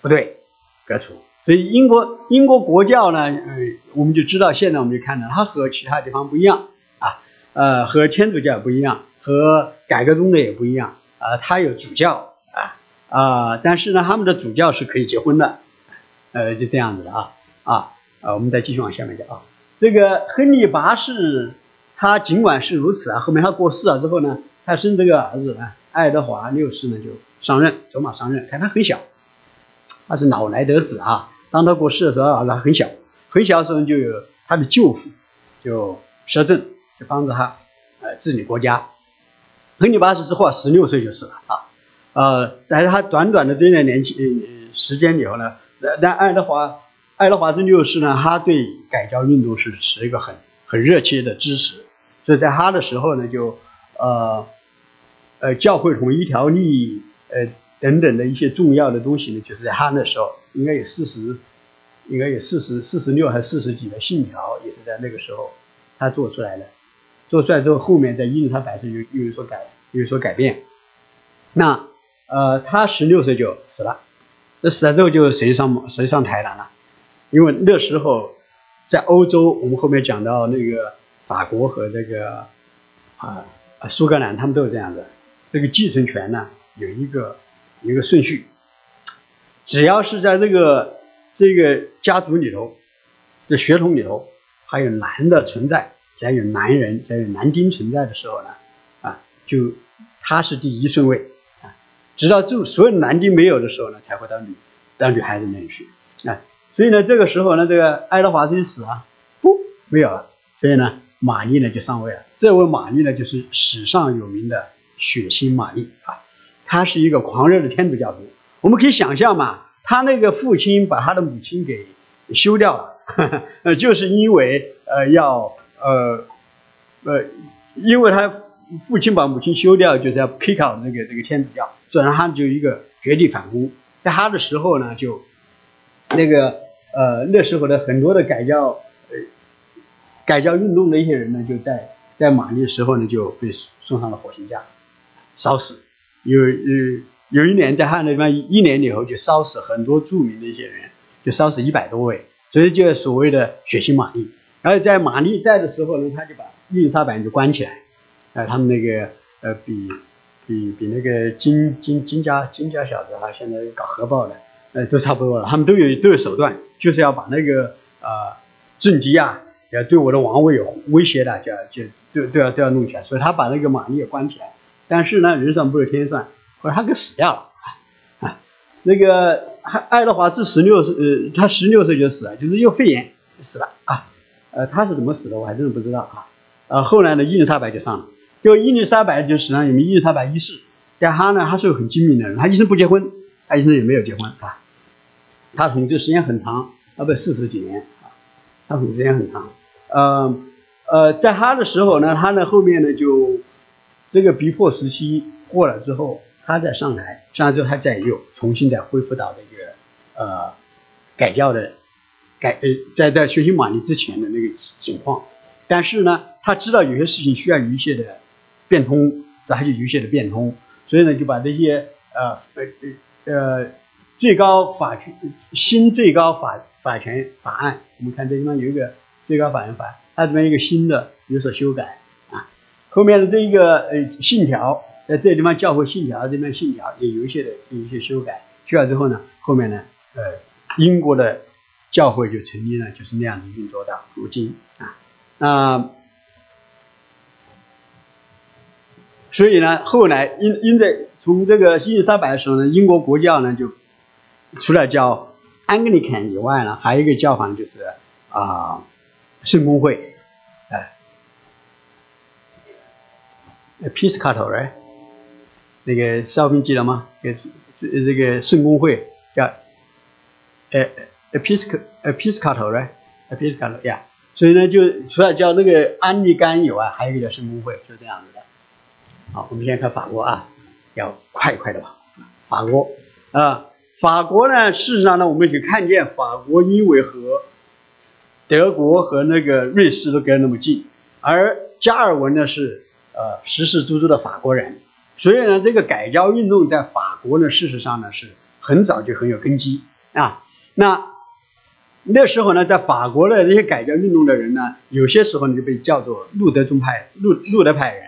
不对，革除。所以英国英国国教呢，呃，我们就知道现在我们就看到它和其他地方不一样啊，呃，和天主教不一样，和改革中的也不一样啊，它有主教啊啊，但是呢，他们的主教是可以结婚的。呃，就这样子的啊啊啊！我们再继续往下面讲啊。这个亨利八世，他尽管是如此啊，后面他过世了之后呢，他生这个儿子呢，爱德华六世呢就上任，走马上任。看他很小，他是老来得子啊。当他过世的时候，他很小，很小的时候就有他的舅父就摄政，就帮着他呃治理国家。亨利八世之后啊，十六岁就死了啊。呃，但是他短短的这段年纪时间里头呢。但爱德华，爱德华这六世呢，他对改教运动是持一个很很热切的支持，所以在他的时候呢，就呃呃教会统一条例呃等等的一些重要的东西呢，就是在他那时候应该有四十，应该有四十四十六还是四十几的信条，也是在那个时候他做出来的，做出来之后，后面在伊丽莎白又又有所改，又有所改变。那呃，他十六岁就死了。那死了之后就谁上谁上台了呢？因为那时候在欧洲，我们后面讲到那个法国和这个啊苏格兰，他们都是这样的。这个继承权呢有一个一个顺序，只要是在这个这个家族里头的血统里头还有男的存在，只要有男人，只要有男丁存在的时候呢，啊，就他是第一顺位啊。直到这所有男丁没有的时候呢，才会到女到女孩子那里去啊。所以呢，这个时候呢，这个爱德华一死啊，不没有了。所以呢，玛丽呢就上位了。这位玛丽呢，就是史上有名的血腥玛丽啊。他是一个狂热的天主教徒。我们可以想象嘛，他那个父亲把他的母亲给休掉了，呃，就是因为呃要呃呃，因为他父亲把母亲休掉，就是要 kick out 这个这个天主教，所以他就一个绝地反攻。在他的时候呢，就那个呃那时候的很多的改教呃改教运动的一些人呢，就在在玛丽的时候呢就被送上了火刑架，烧死。有有有一年在汉那地方一年以后就烧死很多著名的一些人，就烧死一百多位，所以就所谓的血腥玛丽。然后在玛丽在的时候呢，他就把伊丽莎白就关起来，呃，他们那个呃比比比那个金金金家金家小子哈，现在搞核爆的，呃，都差不多了，他们都有都有手段，就是要把那个啊政敌啊，要对我的王位有威胁的，就要就都都要都要弄起来，所以他把那个玛丽也关起来。但是呢，人算不如天算，后来他给死掉了啊，那个爱爱德华是十六岁，呃，他十六岁就死了，就是又肺炎死了啊。呃，他是怎么死的，我还真的不知道啊。呃，后来呢，伊丽莎白就上了，就伊丽莎白就史上有名伊丽莎白一世。但他呢，他是个很精明的人，他一生不结婚，他一生也没有结婚啊。他统治时间很长，啊不，四十几年啊，他统治时间很长。呃呃，在他的时候呢，他呢后面呢就这个逼迫时期过了之后，他再上台，上来之后他再又重新再恢复到这个呃改教的。改呃，在在学习马力之前的那个情况，但是呢，他知道有些事情需要有一些的变通，他就有一些的变通，所以呢，就把这些呃呃呃最高法权新最高法法权法案，我们看这地方有一个最高法院法，它这边一个新的有所修改，后面的这一个呃信条，在这地方教会信条这边信条也有一些的有一些修改，修改之后呢，后面呢呃英国的。教会就成立了，就是那样子运作到如今啊。那所以呢，后来因因在从这个伊丽莎白的时候呢，英国国教呢就除了叫安格里坎以外呢，还有一个教皇就是啊圣公会，哎，Episcopal，那个少兵记得吗？这这个圣公会叫，呃。Episcopal Episcopal right，Episcopal yeah，所以呢，就除了叫那个安利甘以外，还有一个叫圣公会，就这样子的。好，我们先看法国啊，要快快的跑。法国啊，法国呢，事实上呢，我们可以看见法国因为和德国和那个瑞士都隔那么近，而加尔文呢是呃实实足足的法国人，所以呢，这个改教运动在法国呢，事实上呢是很早就很有根基啊。那那时候呢，在法国的那些改教运动的人呢，有些时候呢就被叫做路德宗派、路路德派人，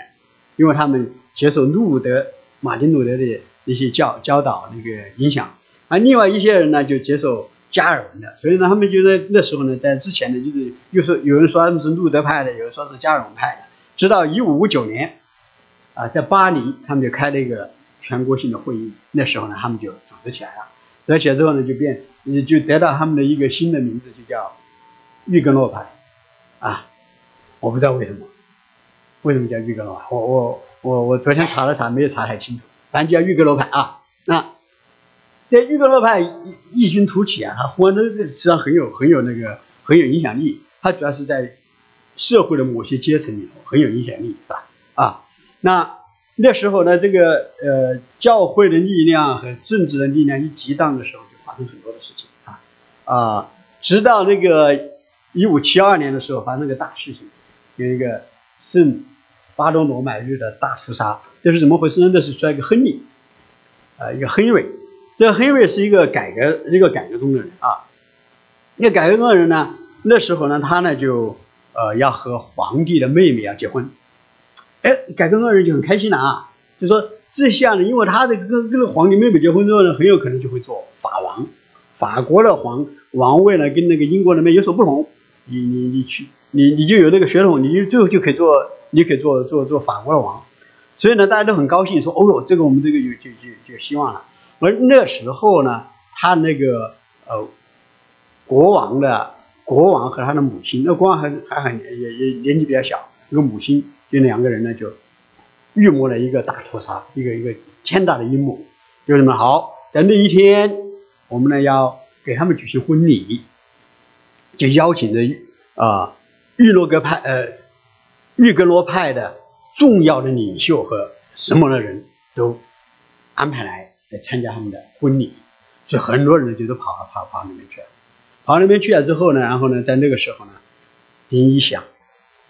因为他们接受路德、马丁路德的一些教教导那个影响，而另外一些人呢就接受加尔文的，所以呢，他们就在那时候呢，在之前呢，就是又是有人说他们是路德派的，有人说是加尔文派的，直到一五五九年，啊，在巴黎，他们就开了一个全国性的会议，那时候呢，他们就组织起来了。得起来之后呢，就变，也就得到他们的一个新的名字，就叫玉根诺派，啊，我不知道为什么，为什么叫玉根诺派？我我我我昨天查了查，没有查太清楚，反正叫玉根诺派啊。那在玉根诺派异军突起啊，他活的实际上很有很有那个很有影响力，他主要是在社会的某些阶层里头很有影响力，是吧？啊，那。那时候呢，这个呃教会的力量和政治的力量一激荡的时候，就发生很多的事情啊啊，直到那个一五七二年的时候，发生个大事情，有一个圣巴多罗买日的大屠杀，这是怎么回事呢？那是说一个亨利啊，一个亨瑞，这个亨瑞是一个改革一个改革中的人啊，那改革中的人呢，那时候呢，他呢就呃要和皇帝的妹妹要结婚。哎，改革开放人就很开心了啊，就说这下呢，因为他这个跟跟皇帝妹妹结婚之后呢，很有可能就会做法王，法国的皇王位呢跟那个英国那边有所不同，你你你去你你就有那个血统，你就最后就可以做，你可以做做做法国的王，所以呢，大家都很高兴，说哦哟，这个我们这个有就就就有希望了。而那时候呢，他那个呃国王的国王和他的母亲，那国王还还很也也年纪比较小，一个母亲。就两个人呢，就预谋了一个大屠杀，一个一个天大的阴谋。就什么好，在那一天，我们呢要给他们举行婚礼，就邀请着啊玉罗格派呃玉格罗派的重要的领袖和什么的人都安排来来参加他们的婚礼，所以很多人就都跑到跑跑里面去了。跑那边去了之后呢，然后呢，在那个时候呢，铃一响，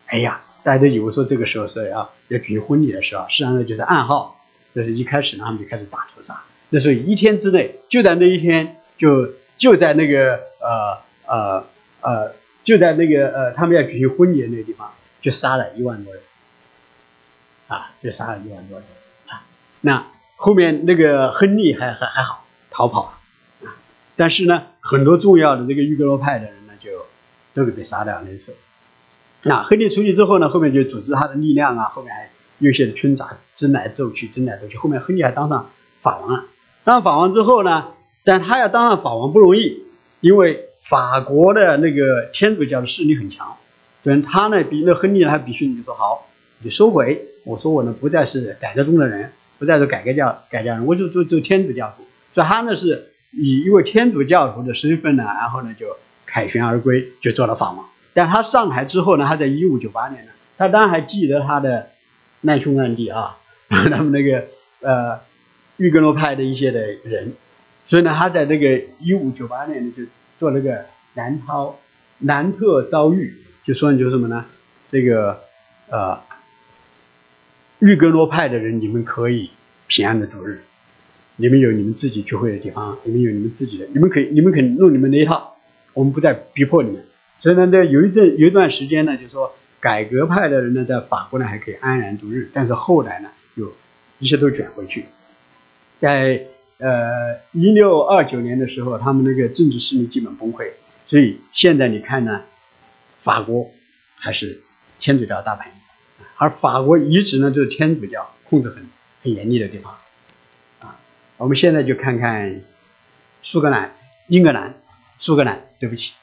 哎呀，大家都以为说这个时候是要要举行婚礼的时候，实际上呢就是暗号，就是一开始呢他们就开始打屠杀。那时候一天之内，就在那一天，就就在那个呃呃呃，就在那个呃他们要举行婚礼的那个地方，就杀了一万多人，啊，就杀了一万多人啊。那后面那个亨利还还还好逃跑了。但是呢，很多重要的这个玉格罗派的人呢，就都给被杀掉了。那时候，那亨利出去之后呢，后面就组织他的力量啊，后面还有些的村长争来斗去，争来斗去。后面亨利还当上法王了。当法王之后呢，但他要当上法王不容易，因为法国的那个天主教的势力很强。所以他呢，比那亨利呢，他必须你说好，你收回。我说我呢，不再是改革中的人，不再是改革教改教人，我就做做天主教徒。所以他呢是。以一位天主教徒的身份呢，然后呢就凯旋而归，就做了法王。但他上台之后呢，他在一五九八年呢，他当然还记得他的难兄难弟啊，他们那个呃玉格罗派的一些的人，所以呢，他在那个一五九八年呢就做那个南涛南特遭遇，就说你就什么呢？这个呃玉格罗派的人，你们可以平安的度日。你们有你们自己聚会的地方，你们有你们自己的，你们可以，你们可以弄你们那一套，我们不再逼迫你们。所以呢，在有一阵有一段时间呢，就是说改革派的人呢，在法国呢还可以安然度日，但是后来呢，又一切都卷回去。在呃一六二九年的时候，他们那个政治势力基本崩溃，所以现在你看呢，法国还是天主教大本营，而法国一直呢就是天主教控制很很严厉的地方。我们现在就看看苏格兰、英格兰、苏格兰。对不起，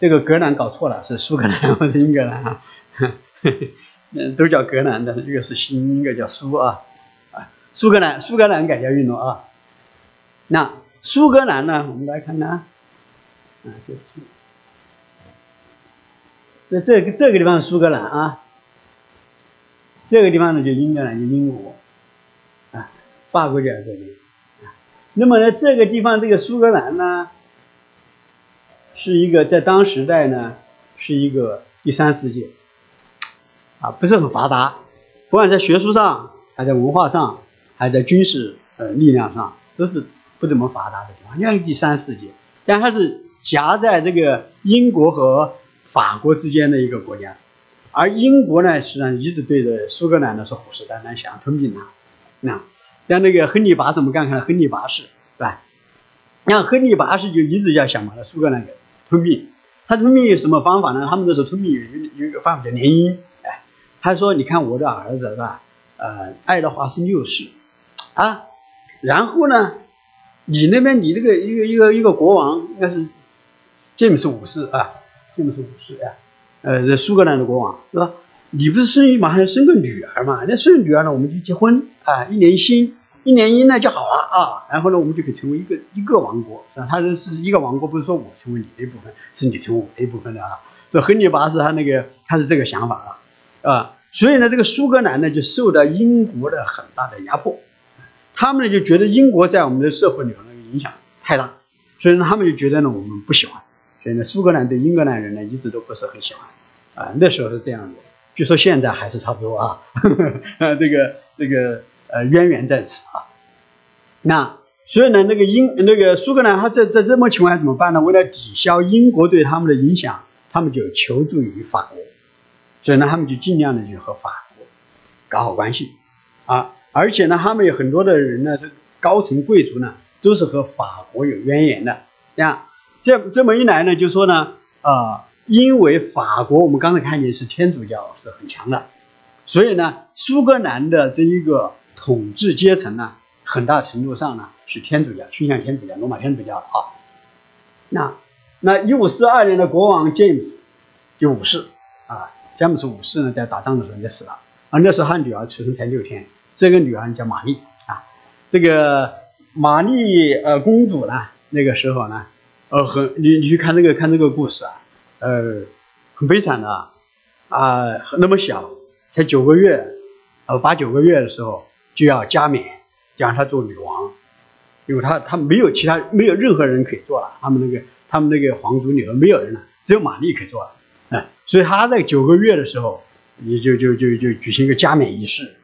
这个格兰搞错了，是苏格兰 或者英格兰啊？嗯，都叫格兰的，一个是新，一个叫苏啊啊。苏格兰，苏格兰改革运动啊。那苏格兰呢？我们来看看啊，就是在这个这个地方苏格兰啊，这个地方呢就英格兰，就英国。法国家这里啊，那么呢，这个地方这个苏格兰呢，是一个在当时代呢，是一个第三世界，啊，不是很发达，不管在学术上，还在文化上，还在军事呃力量上，都是不怎么发达的地方，像第三世界，但它是夹在这个英国和法国之间的一个国家，而英国呢，实际上一直对着苏格兰呢是虎视眈眈，想要吞并它，那。像那个亨利八世，我们刚看亨利八世，是吧？像亨利八世就一直要想把那苏格兰给吞并。他吞并有什么方法呢？他们那时候吞并有有有一个方法叫联姻。哎，他说：“你看我的儿子是吧？呃，爱德华是六世啊。然后呢，你那边你这个一个一个一个国王应该是詹姆斯五世啊，詹姆斯五世啊，呃，苏格兰的国王是吧？”你不是生马上要生个女儿嘛？那生女儿呢，我们就结婚啊，一年一新，一年一呢就好了啊。然后呢，我们就可以成为一个一个王国，是吧？他是是一个王国，不是说我成为你的一部分，是你成为我的一部分的啊。这亨利八世他那个他是这个想法啊啊。所以呢，这个苏格兰呢就受到英国的很大的压迫，他们呢就觉得英国在我们的社会里头那个影响太大，所以呢他们就觉得呢我们不喜欢，所以呢苏格兰对英格兰人呢一直都不是很喜欢啊。那时候是这样的。据说现在还是差不多啊，呃，这个这个呃渊源在此啊。那所以呢，那个英那个苏格兰，他在在这么情况下怎么办呢？为了抵消英国对他们的影响，他们就求助于法国，所以呢，他们就尽量的去和法国搞好关系啊。而且呢，他们有很多的人呢，这高层贵族呢，都是和法国有渊源的。呀，这这么一来呢，就说呢，啊。因为法国，我们刚才看见是天主教是很强的，所以呢，苏格兰的这一个统治阶层呢，很大程度上呢是天主教，倾向天主教，罗马天主教的啊。那那一五四二年的国王詹姆斯就五世啊，詹姆斯五世呢在打仗的时候就死了，而那时候他女儿出生才六天，这个女儿叫玛丽啊，这个玛丽呃公主呢，那个时候呢，呃很你你去看这个看这个故事啊。呃，很悲惨的啊，那么小，才九个月，呃八九个月的时候就要加冕，就让她做女王，因为她她没有其他没有任何人可以做了，他们那个他们那个皇族里头没有人了，只有玛丽可以做了，哎，所以她在九个月的时候，也就就就就举行一个加冕仪式，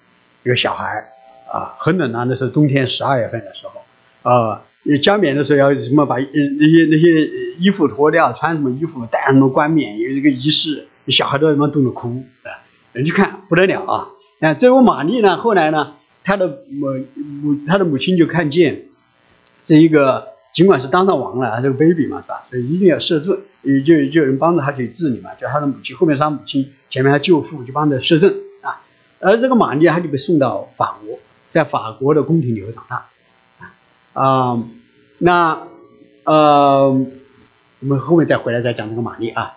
一个小孩啊，很冷啊，那是冬天十二月份的时候啊。加冕的时候要什么把那些那些衣服脱掉，穿什么衣服，戴什么冠冕，有这个仪式，小孩都他妈都能哭啊！人去看不得了啊！啊，这位玛丽呢，后来呢，她的母母她的母亲就看见这一个，尽管是当上王了，还是个 baby 嘛，是吧？所以一定要摄政，就就有人帮着他去治理嘛，就他的母亲，后面是他母亲，前面他舅父就帮着摄政啊。而这个玛丽，她就被送到法国，在法国的宫廷里头长大。啊，那呃，我们后面再回来再讲这个玛丽啊。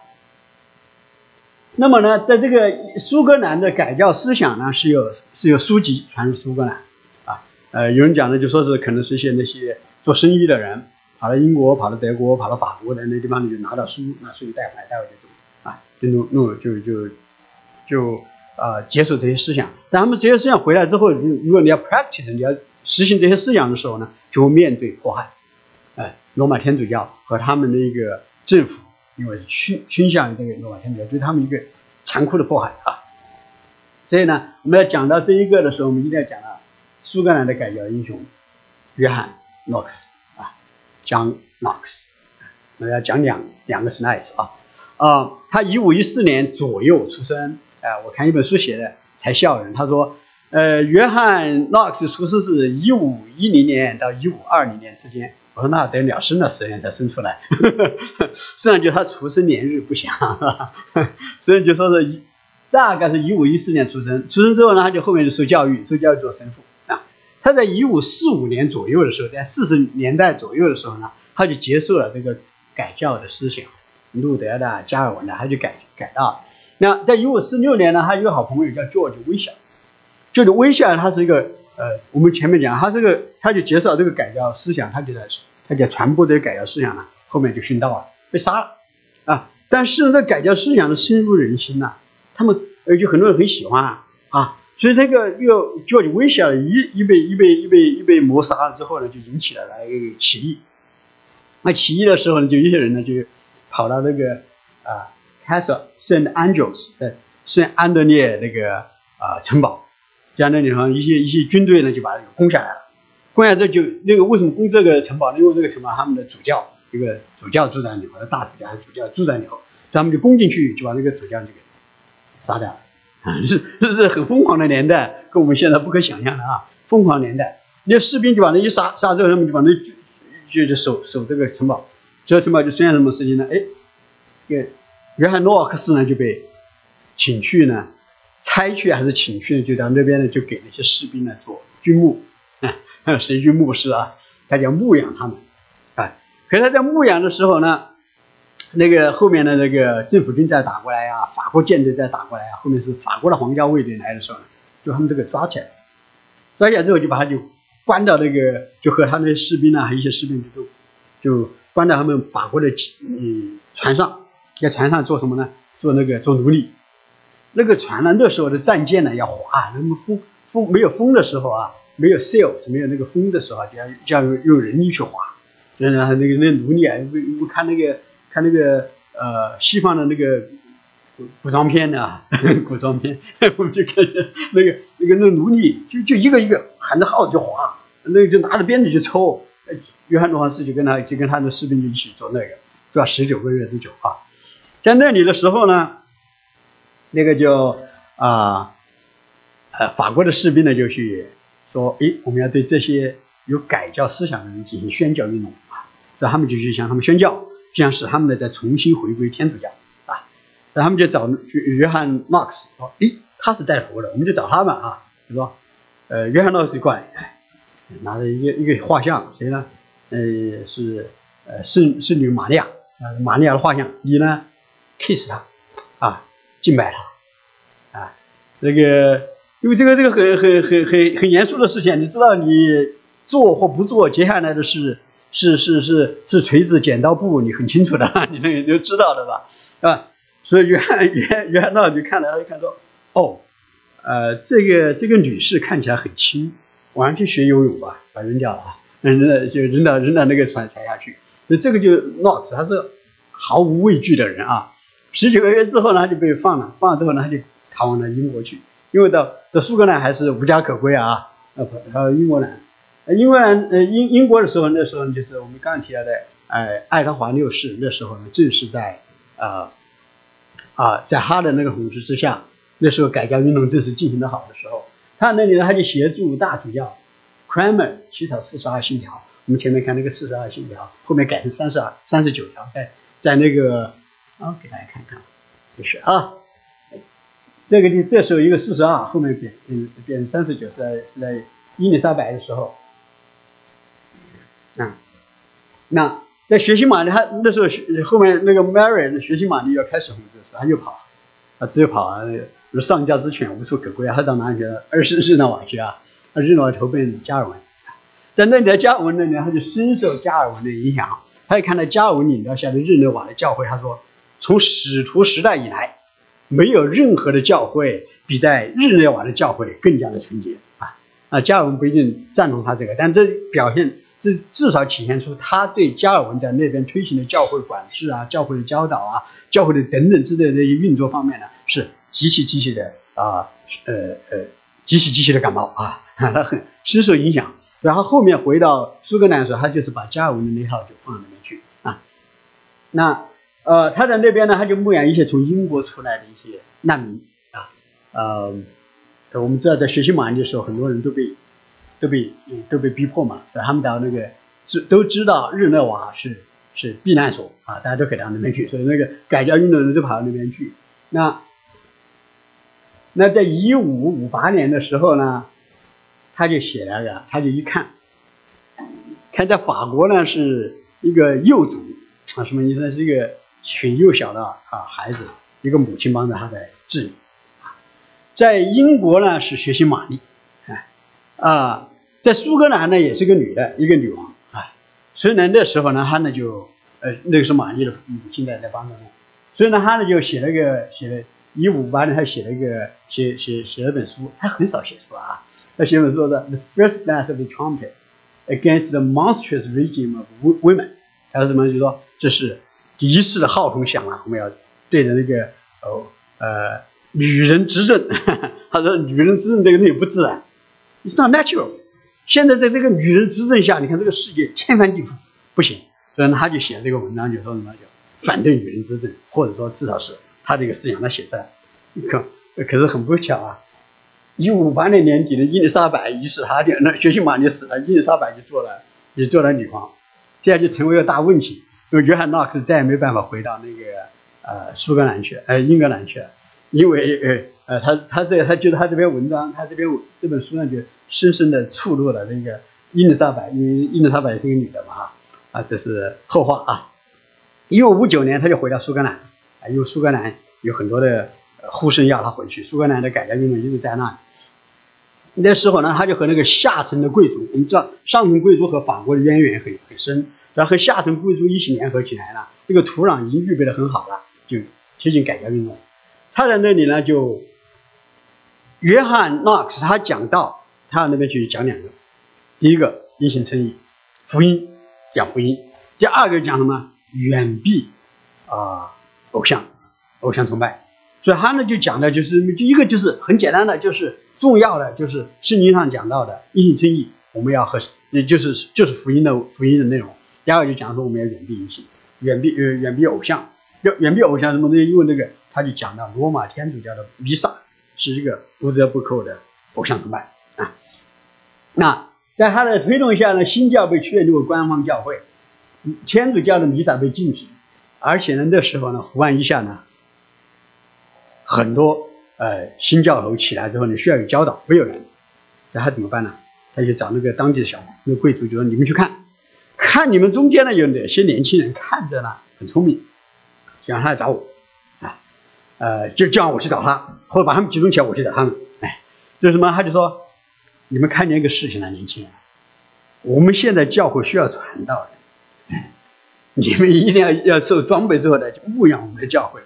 那么呢，在这个苏格兰的改教思想呢，是有是有书籍传入苏格兰啊。呃，有人讲呢，就说是可能是一些那些做生意的人跑到英国、跑到德国、跑到法国的那地方，你就拿到书，拿书带回来，带回来就啊，就弄弄就就就啊接受这些思想。但他们这些思想回来之后，如如果你要 practice，你要。实行这些思想的时候呢，就会面对迫害。哎，罗马天主教和他们的一个政府，因为是倾倾向于这个罗马天主教，对他们一个残酷的迫害啊。所以呢，我们要讲到这一个的时候，我们一定要讲到苏格兰的改教英雄约翰诺克斯啊，John Knox。我要讲两两个 slides 啊啊，他一五一四年左右出生。哎，我看一本书写的才笑人，他说。呃，约翰诺克斯出生是一五一零年到一五二零年之间。我说那得了，生了十年才生出来，呵 呵实际上就他出生年日不详，所以就说是大概是一五一四年出生。出生之后呢，他就后面就受教育，受教育做神父啊。他在一五四五年左右的时候，在四十年代左右的时候呢，他就接受了这个改教的思想，路德的、加尔文的，他就改改到。那在一五四六年呢，他有个好朋友叫 George 威小。就是微笑，他是一个呃，我们前面讲，他这个他就介绍这个改教思想，他就在他就传播这个改教思想呢，后面就殉道了，被杀了啊。但是这改教思想的深入人心呐，他们而且很多人很喜欢啊啊，所以这个又叫就微笑一一被一被一被一被谋杀了之后呢，就引起了来一个起义。那起义的时候呢，就一些人呢就跑到那个啊，Castle Saint Andrews 的圣安德烈那个啊城堡。讲那地方一些一些军队呢，就把这个攻下来了。攻下之后就那个为什么攻这个城堡呢？因为这个城堡他们的主教一个主教住在里头，大主教主教住在里头，他们就攻进去就把那个主教就给杀掉了。啊，是这是很疯狂的年代，跟我们现在不可想象的啊！疯狂年代，那士兵就把那一杀杀之后，他们就把那就就守守这个城堡。这个城堡就出现什么事情呢？哎，这约翰诺克斯呢就被请去呢。差去还是请去，就到那边呢，就给那些士兵呢做军牧，啊，是一军牧师啊，他叫牧养他们，啊，可是他在牧养的时候呢，那个后面的那个政府军再打过来啊，法国舰队再打过来啊，后面是法国的皇家卫队来的时候呢，就他们这个抓起来，抓起来之后就把他就关到那个，就和他那些士兵呢，还有一些士兵就就关到他们法国的嗯船上，在船上做什么呢？做那个做奴隶。那个船呢？那时候的战舰呢要划，那么风风没有风的时候啊，没有 sails，没有那个风的时候啊，就要就要用人力去划。然后那个那奴隶啊，我我看那个看那个呃西方的那个古古装片的 古装片，我们就看见那个那个那奴隶就就一个一个喊着号就划，那个就拿着鞭子去抽。约翰诺克斯就跟他就跟他的士兵就一起做那个，做了十九个月之久啊。在那里的时候呢。那个就啊，呃，法国的士兵呢就去说，诶，我们要对这些有改教思想的人进行宣教运动啊，所以他们就去向他们宣教，就想使他们呢再重新回归天主教啊，然后他们就找约翰诺克斯说，诶，他是带头的，我们就找他们啊，就说，呃，约翰诺克斯过来，拿着一个一个画像，谁呢？呃，是呃圣圣女玛利亚啊，玛利亚的画像，你呢，kiss 他啊。敬拜他，啊，这个，因为这个这个很很很很很严肃的事情，你知道你做或不做，接下来的是是是是是锤子剪刀布，你很清楚的，你那个就知道的吧，啊，所以约翰约约翰纳就看了，他就看说，哦，呃，这个这个女士看起来很轻，晚上去学游泳吧，把扔掉了啊，扔到就扔到扔到那个船踩下去。所以这个就 not，他是毫无畏惧的人啊。十九个月之后呢，他就被放了，放了之后呢，他就逃往了英国去，因为到到苏格兰还是无家可归啊，呃，跑到英国来。英格兰呃英英国的时候，那时候就是我们刚刚提到的，呃，爱德华六世那时候呢，正是在啊啊，在他的那个统治之下，那时候改革运动正是进行的好的时候。他那里呢，他就协助大主教 Cramer 起草四十二信条。我们前面看那个四十二信条，后面改成三十二、三十九条，在在那个啊，给大家看看，就是啊，这个地这时候一个四十二，后面变嗯变成三十九，是在是在伊丽莎白的时候。啊，那在学习玛丽，他那时候学后面那个 Mary 学习玛丽要开始红的时候，他就跑，啊，只有跑啊，如丧家之犬无处可归啊，他到哪里去了？二是日内瓦去啊，他日内瓦投奔加尔文，在那里的加尔文那里，他就深受加尔文的影响，他就看到加尔文领导下的日内瓦的教会，他说，从使徒时代以来，没有任何的教会比在日内瓦的教会更加的纯洁啊，啊，加尔文不一定赞同他这个，但这表现。这至少体现出他对加尔文在那边推行的教会管制啊、教会的教导啊、教会的等等之类的这些运作方面呢，是极其极其的啊，呃呃，极其极其的感冒啊，他很深受影响。然后后面回到苏格兰的时候，他就是把加尔文的那套就放到那边去啊。那呃，他在那边呢，他就牧养一些从英国出来的一些难民啊，呃，我们知道在学习马尼的时候，很多人都被。都被都被逼迫嘛，所以他们到那个知都知道日内瓦是是避难所啊，大家都可以到那边去，所以那个改教运动的人都跑到那边去。那那在一五五八年的时候呢，他就写了个，他就一看，看在法国呢是一个幼主啊，什么意思？是一个很幼小的啊孩子，一个母亲帮着他在治理，在英国呢是学习玛丽，啊啊。在苏格兰呢，也是个女的，一个女王啊。所以呢，那时候呢，她呢就，呃，那个是玛丽的母亲在在帮着呢。所以呢，她呢就写了个，写了，一五八年，她写了一个，写写写了本书。她很少写书啊，她写本书的《The First Blast of the Trumpet Against the Monstrous Regime of Women》。还有什么？就说这是第一次的号筒响了，我们要对着那个，哦，呃，女人执政。他说，女人执政这个东西不自然，It's not natural。现在在这个女人执政下，你看这个世界天翻地覆，不行。所以，他就写这个文章，就说什么叫反对女人执政，或者说至少是他这个思想他写出来。可可是很不巧啊，一五八年年底的伊丽莎白一世，他就那学习玛丽死了，伊丽莎白就做了，也做了女皇，这样就成为了大问题。因为约翰诺克斯再也没办法回到那个呃苏格兰去，呃英格兰去了，因为呃。呃，他他这他觉得他这篇文章，他这篇这本书呢，就深深的触怒了那个伊丽莎白，因为伊丽莎白是个女的嘛，哈，啊，这是后话啊。一五五九年，他就回到苏格兰，啊，因为苏格兰有很多的呼声要他回去，苏格兰的改革运动一直在那里。那时候呢，他就和那个下层的贵族，我们知道上层贵族和法国的渊源很很深，然后和下层贵族一起联合起来了，这个土壤已经预备的很好了，就推进改革运动。他在那里呢，就。约翰诺克斯他讲到，他那边去讲两个，第一个因信称义，福音讲福音，第二个讲什么远避啊偶像，偶像崇拜，所以他呢就讲的就是就一个就是很简单的就是重要的就是圣经上讲到的因信称义，我们要和也就是就是福音的福音的内容，第二个就讲说我们要远避异信，远避呃远避偶像，要远避偶像什么东西？因为那个他就讲到罗马天主教的弥撒。是一个不折不扣的偶像崇拜啊！那在他的推动下呢，新教被确立为官方教会，天主教的弥撒被禁止，而且呢，那时候呢，胡安一下呢，很多呃新教徒起来之后呢，需要有教导，没有人，那他怎么办呢？他就找那个当地的小那个贵族，就说你们去看，看你们中间呢有哪些年轻人看着呢很聪明，就让他来找我啊。呃，就叫我去找他，或者把他们集中起来，我去找他们。哎，就是什么？他就说，你们看见一个事情了，年轻人，我们现在教会需要传道的，你们一定要要受装备之后呢，牧养我们的教会。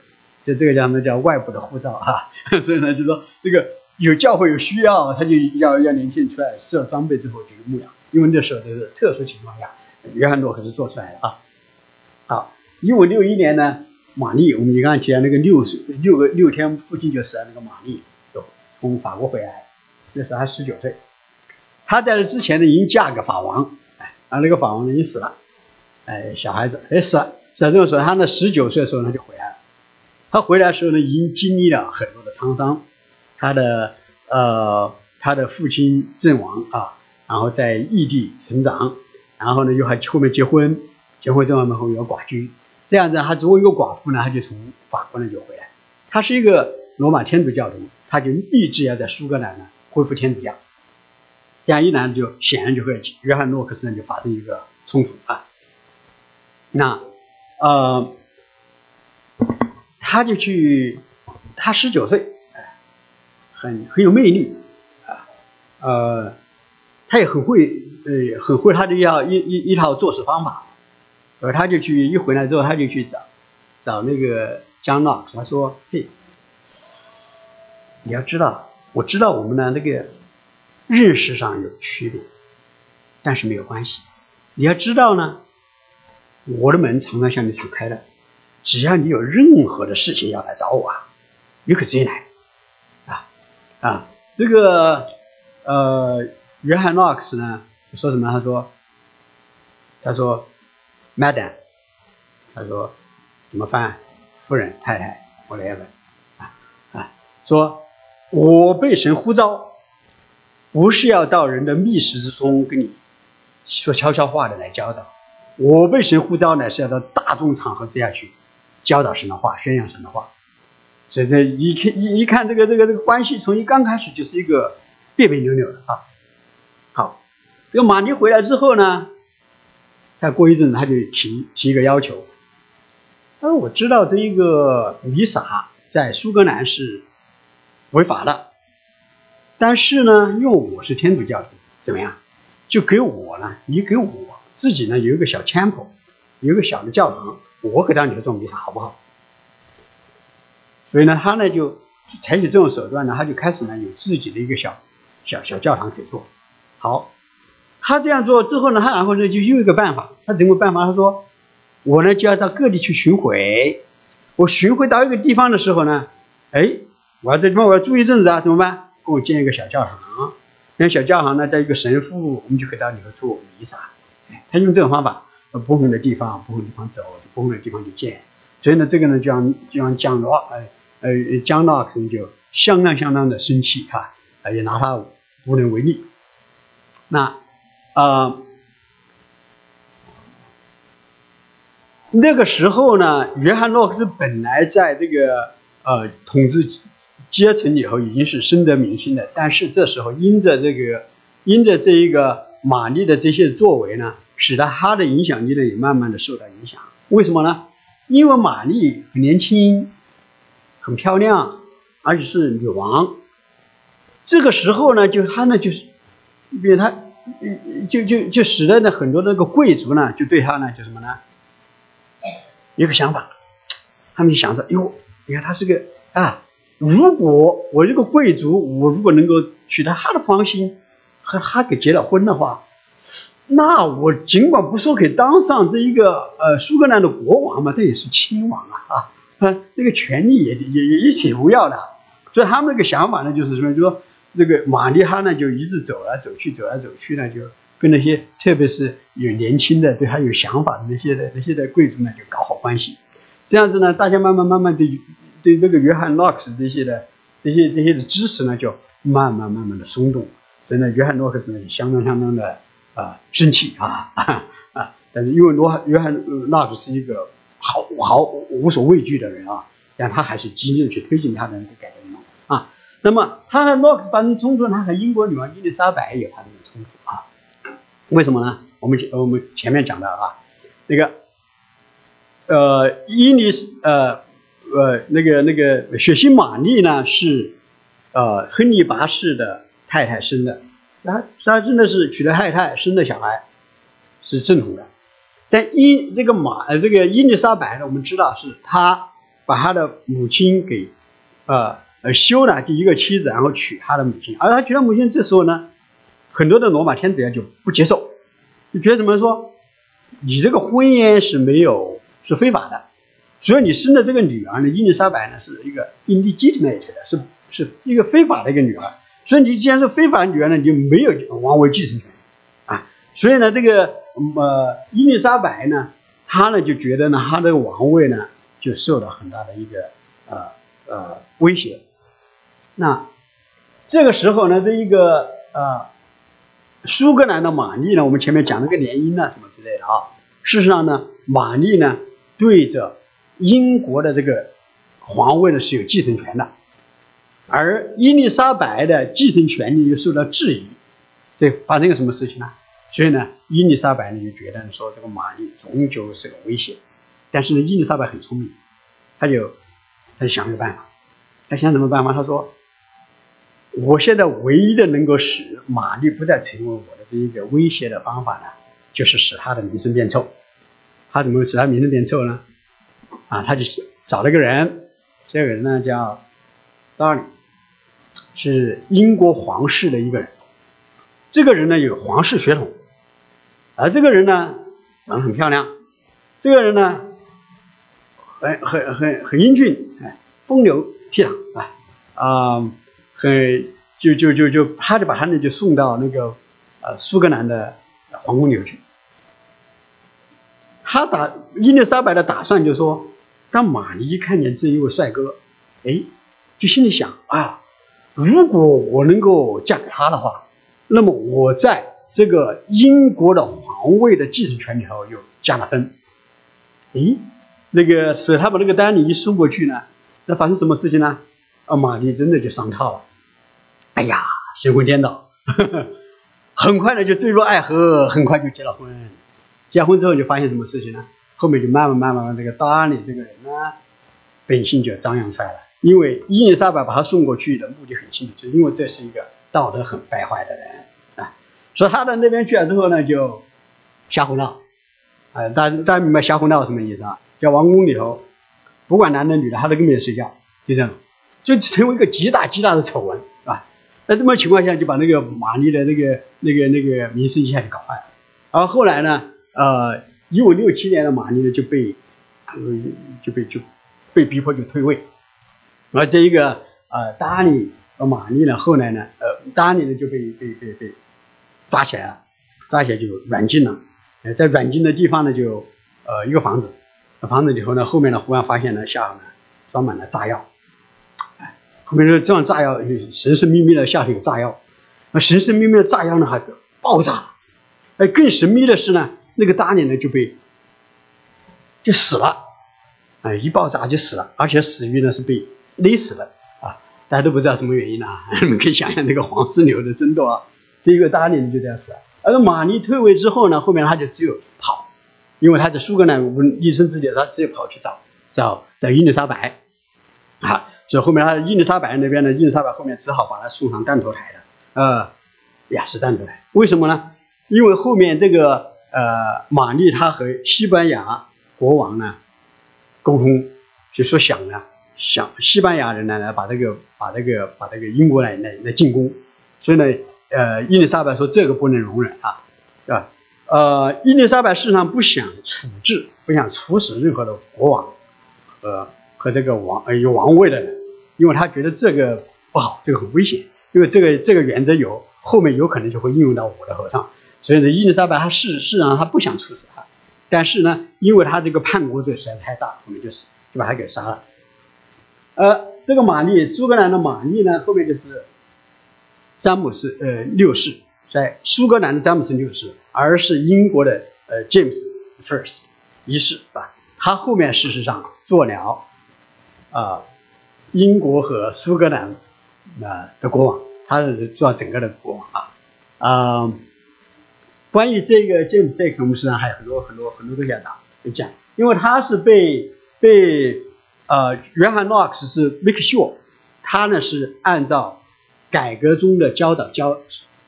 就这个叫什么叫外部的护照啊？所以呢，就说这个有教会有需要，他就要要年轻人出来设装备之后就牧养，因为那时候都是特殊情况下，约翰诺克斯做出来的啊。好，一五六一年呢，玛丽，我们刚刚讲那个六岁六个六天父亲就死了，那个玛丽就从法国回来，那时候还十九岁。她在这之前呢，已经嫁给法王，哎，而那个法王呢已经死了，哎，小孩子哎死了，在这个时候，她呢十九岁的时候她就回来了。她回来的时候呢，已经经历了很多的沧桑。他的呃，他的父亲阵亡啊，然后在异地成长，然后呢又还后面结婚，结婚之后呢后有寡居，这样子他作为一个寡妇呢，他就从法国呢就回来，他是一个罗马天主教徒，他就立志要在苏格兰呢恢复天主教，这样一来就显然就和约翰诺克斯呢就发生一个冲突啊，那呃，他就去，他十九岁。很很有魅力啊，呃，他也很会，呃，很会他的一套一一一套做事方法，而，他就去一回来之后，他就去找找那个江纳，他说，嘿，你要知道，我知道我们的那个认识上有区别，但是没有关系，你要知道呢，我的门常常向你敞开的，只要你有任何的事情要来找我啊，你可直接来。啊啊，这个呃，约翰诺克斯呢说什么？他说，他说，Madam，他说怎么翻？夫人、太太，我来问啊啊，说我被神呼召，不是要到人的密室之中跟你说悄悄话的来教导，我被神呼召呢是要到大众场合之下去教导神的话，宣扬神的话。所以这一看一一看这个这个这个关系，从一刚开始就是一个别别扭扭的啊。这个马尼回来之后呢，再过一阵子他就提提一个要求，他说我知道这一个弥撒在苏格兰是违法的，但是呢，因为我是天主教徒，怎么样，就给我呢，你给我自己呢有一个小 temple，有一个小的教堂，我给他你做弥撒好不好？所以呢，他呢就采取这种手段呢，他就开始呢有自己的一个小小小教堂可以做。好，他这样做之后呢，他然后呢就又一个办法，他怎么办法？他说，我呢就要到各地去巡回。我巡回到一个地方的时候呢，哎，我要这地方我要住一阵子啊，怎么办？给我建一个小教堂。那小教堂呢，在一个神父，我们就可以到里头做弥撒。他用这种方法，不同的地方，不同的地方走，不同的地方去建。所以呢，这个呢就让就让讲了，哎。呃，江纳克森就相当相当的生气哈，也拿他无能为力。那啊，那个时候呢，约翰诺克斯本来在这个呃统治阶层里头已经是深得民心的，但是这时候因着这个因着这一个玛丽的这些作为呢，使得他的影响力呢也慢慢的受到影响。为什么呢？因为玛丽很年轻。很漂亮，而且是女王。这个时候呢，就她呢，就是，比如她，就就就使得呢很多那个贵族呢，就对他呢，就什么呢？有个想法，他们就想着，哟，你看他是个啊，如果我这个贵族，我如果能够取得她的芳心，和她给结了婚的话，那我尽管不说可以当上这一个呃苏格兰的国王嘛，这也是亲王啊啊。这个权力也也也一起荣耀的，所以他们那个想法呢，就是什么？就说这个玛丽哈呢，就一直走来走去，走来走去呢，就跟那些特别是有年轻的、对他有想法的那些的那些的贵族呢，就搞好关系。这样子呢，大家慢慢慢慢对对这个约翰诺克斯这些的这些这些的支持呢，就慢慢慢慢的松动。所以呢，约翰诺克斯呢，相当相当的啊生气啊 啊！但是因为罗约翰诺克斯是一个。毫毫无所畏惧的人啊，但他还是积极的去推进他的改革。那么他和诺克斯发生冲突，他和英国女王伊丽莎白也发生了冲突啊。为什么呢？我们前我们前面讲的啊，那个呃伊丽呃呃那个那个血腥玛丽呢是呃亨利八世的太太生的，他他真的是娶了太太生的小孩是正统的。但伊这个马这个伊丽莎白呢，我们知道是她把她的母亲给，呃呃休了第一个妻子，然后娶他的母亲。而他娶他母亲，这时候呢，很多的罗马天主教就不接受，就觉得怎么说，你这个婚姻是没有是非法的，所以你生的这个女儿呢，伊丽莎白呢是一个 illegitimate 的，是是一个非法的一个女儿。所以你既然是非法女儿呢，你就没有王位继承权啊。所以呢，这个呃伊丽莎白呢，她呢就觉得呢，她的王位呢就受到很大的一个呃呃威胁。那这个时候呢，这一个呃苏格兰的玛丽呢，我们前面讲了个联姻呢什么之类的啊。事实上呢，玛丽呢对着英国的这个皇位呢是有继承权的。而伊丽莎白的继承权利又受到质疑，这发生个什么事情呢？所以呢，伊丽莎白呢就觉得说这个玛丽终究是个威胁。但是呢，伊丽莎白很聪明，他就他就想了个办法。他想什么办法？他说：“我现在唯一的能够使玛丽不再成为我的这一个威胁的方法呢，就是使她的名声变臭。他怎么使她名声变臭呢？啊，他就找了个人，这个人呢叫道里。是英国皇室的一个人，这个人呢有皇室血统，而这个人呢长得很漂亮，这个人呢很很很很英俊，哎，风流倜傥啊啊，很就就就就他就把他呢就送到那个呃苏格兰的皇宫里去。他打伊丽莎白的打算就是说，当玛丽一看见这一位帅哥，哎，就心里想啊。如果我能够嫁给他的话，那么我在这个英国的皇位的继承权里头又加了分。诶，那个，所以他把那个丹尼一送过去呢，那发生什么事情呢？啊，玛丽真的就上套了。哎呀，神魂颠倒，很快的就坠入爱河，很快就结了婚。结婚之后就发现什么事情呢？后面就慢慢慢慢，这个达里这个人呢，本性就张扬出来了。因为伊丽莎白把他送过去的目的很清楚，因为这是一个道德很败坏的人啊，所以他到那边去了之后呢，就瞎胡闹，啊，大家大家明白瞎胡闹什么意思啊？在王宫里头，不管男的女的，他都跟别人睡觉，就这样，就成为一个极大极大的丑闻，是吧？在这么情况下，就把那个玛丽的那个那个那个名声一下就搞坏了。而后来呢，呃，一五六七年的玛丽呢就被，就被就被逼迫就退位。而这一个呃，达里和玛丽呢，后来呢，呃，达里呢就被被被被抓起来了，抓起来就软禁了。呃，在软禁的地方呢，就呃一个房子，房子里头呢，后面呢忽然发现呢下面呢装满了炸药，后面说这样炸药神神秘秘的下头有炸药，那神神秘秘的炸药呢还爆炸了，哎，更神秘的是呢，那个达里呢就被就死了，哎，一爆炸就死了，而且死于呢是被。勒死了啊！大家都不知道什么原因啊，你们可以想象那个黄丝牛的争斗啊，这一个大力就这样死了。而玛丽退位之后呢，后面他就只有跑，因为他的苏格兰一生之地，他只有跑去找找找伊丽莎白啊。所以后面他伊丽莎白那边呢，伊丽莎白后面只好把他送上断头台的，呃，雅士断头台。为什么呢？因为后面这个呃，玛丽她和西班牙国王呢沟通，就说想呢。想西班牙人呢来把这个把这个把这个英国来来来进攻，所以呢，呃，伊丽莎白说这个不能容忍啊，是吧？呃，伊丽莎白事实上不想处置，不想处死任何的国王和和这个王呃有王位的人，因为他觉得这个不好，这个很危险，因为这个这个原则有后面有可能就会应用到我的头上，所以呢，伊丽莎白她事事实上她不想处死他，但是呢，因为他这个叛国罪实在太大，后面就是就把他给杀了。呃，这个玛丽，苏格兰的玛丽呢，后面就是詹姆斯呃六世，在苏格兰的詹姆斯六世，而是英国的呃 James First 一世啊。他后面事实上做了啊英国和苏格兰啊的国王，他是做整个的国王啊啊。关于这个 James Six，我们实际上还有很多很多很多东西要讲，讲，因为他是被被。呃，约翰诺克斯是 make sure，他呢是按照改革中的教导教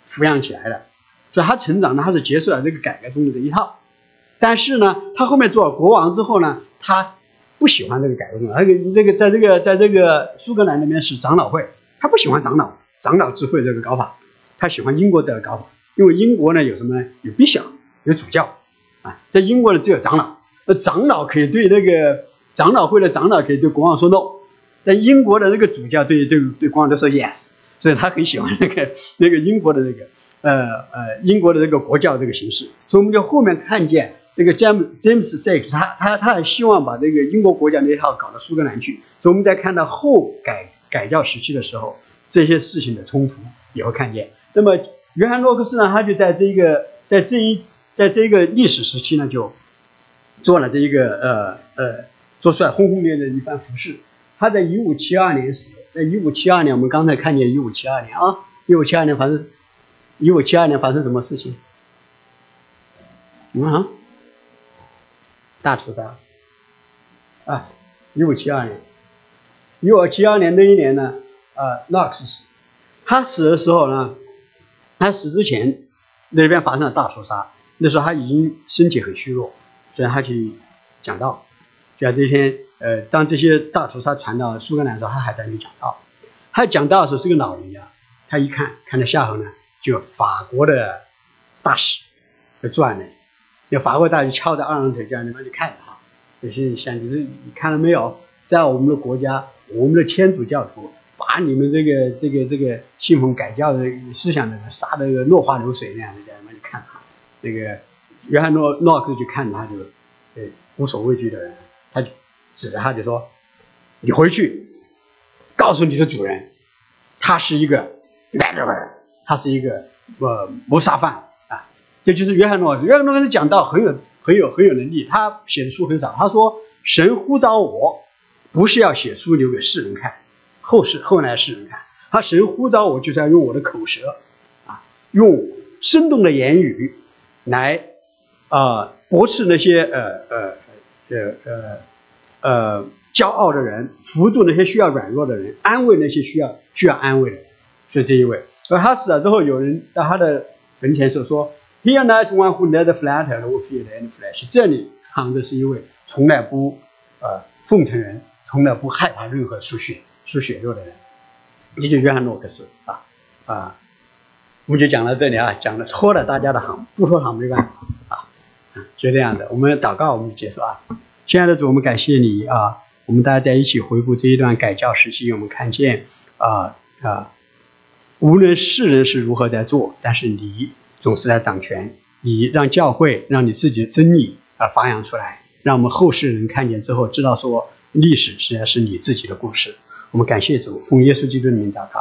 抚养起来的，所以他成长呢，他是接受了这个改革中的这一套。但是呢，他后面做了国王之后呢，他不喜欢这个改革宗，那个那个在这个在这个苏格兰那边是长老会，他不喜欢长老长老智慧这个搞法，他喜欢英国这个搞法，因为英国呢有什么呢？有 b 小有主教啊，在英国呢只有长老，那长老可以对那个长老会的长老可以对国王说 no，但英国的那个主教对对对国王都说 yes，所以他很喜欢那个那个英国的那个。呃呃，英国的这个国教这个形式，所以我们就后面看见这个詹姆詹姆斯 six，他他他还希望把这个英国国家那一套搞到苏格兰去。所以我们在看到后改改教时期的时候，这些事情的冲突也会看见。那么约翰诺克斯呢，他就在这一个在这一在这个历史时期呢，就做了这一个呃呃，做出来轰轰烈烈的一番服饰。他在一五七二年死，在一五七二年，我们刚才看见一五七二年啊，一五七二年反正。一五七二年发生什么事情？嗯，大屠杀啊！一五七二年，一五七二年那一年呢，啊，诺克斯死。他死的时候呢，他死之前那边发生了大屠杀。那时候他已经身体很虚弱，所以他去讲道。就在这一天，呃，当这些大屠杀传到苏格兰的时候，他还在那里讲道。他讲道的时候是个老人家，他一看，看到下头呢。就法国的大使就坐在那里，有法国大使翘着二郎腿这样，你们去看他。有些想你是你看到没有，在我们的国家，我们的天主教徒把你们这个这个这个信奉改教的思想的人杀的落花流水那样的，叫你们去看他。那个约翰诺诺克就看他就呃无所畏惧的人，他就指着他就说：“你回去告诉你的主人，他是一个 murderer。”他是一个呃谋杀犯，这就是约翰诺。约翰诺跟他讲到很有很有很有能力，他写的书很少。他说神呼召我，不是要写书留给世人看，后世后来世人看。他神呼召我就是要用我的口舌啊，用生动的言语来啊驳斥那些呃呃呃呃呃骄傲的人，扶助那些需要软弱的人，安慰那些需要需要安慰的人。是这一位。而他死了之后，有人在他的坟前说：“说 Here lies one who never flattered or feared any flesh。”这里躺着是一位从来不呃奉承人，从来不害怕任何输血输血肉的人，这就约翰诺克斯啊啊！我们就讲到这里啊，讲的拖了大家的行，不拖行没办法啊，就这样的。我们祷告，我们就结束啊。亲爱的主，我们感谢你啊，我们大家在一起回顾这一段改教时期，我们看见啊啊。无论世人是如何在做，但是你总是在掌权。你让教会，让你自己的真理啊发扬出来，让我们后世人看见之后，知道说历史实际上是你自己的故事。我们感谢主，奉耶稣基督的名祷告。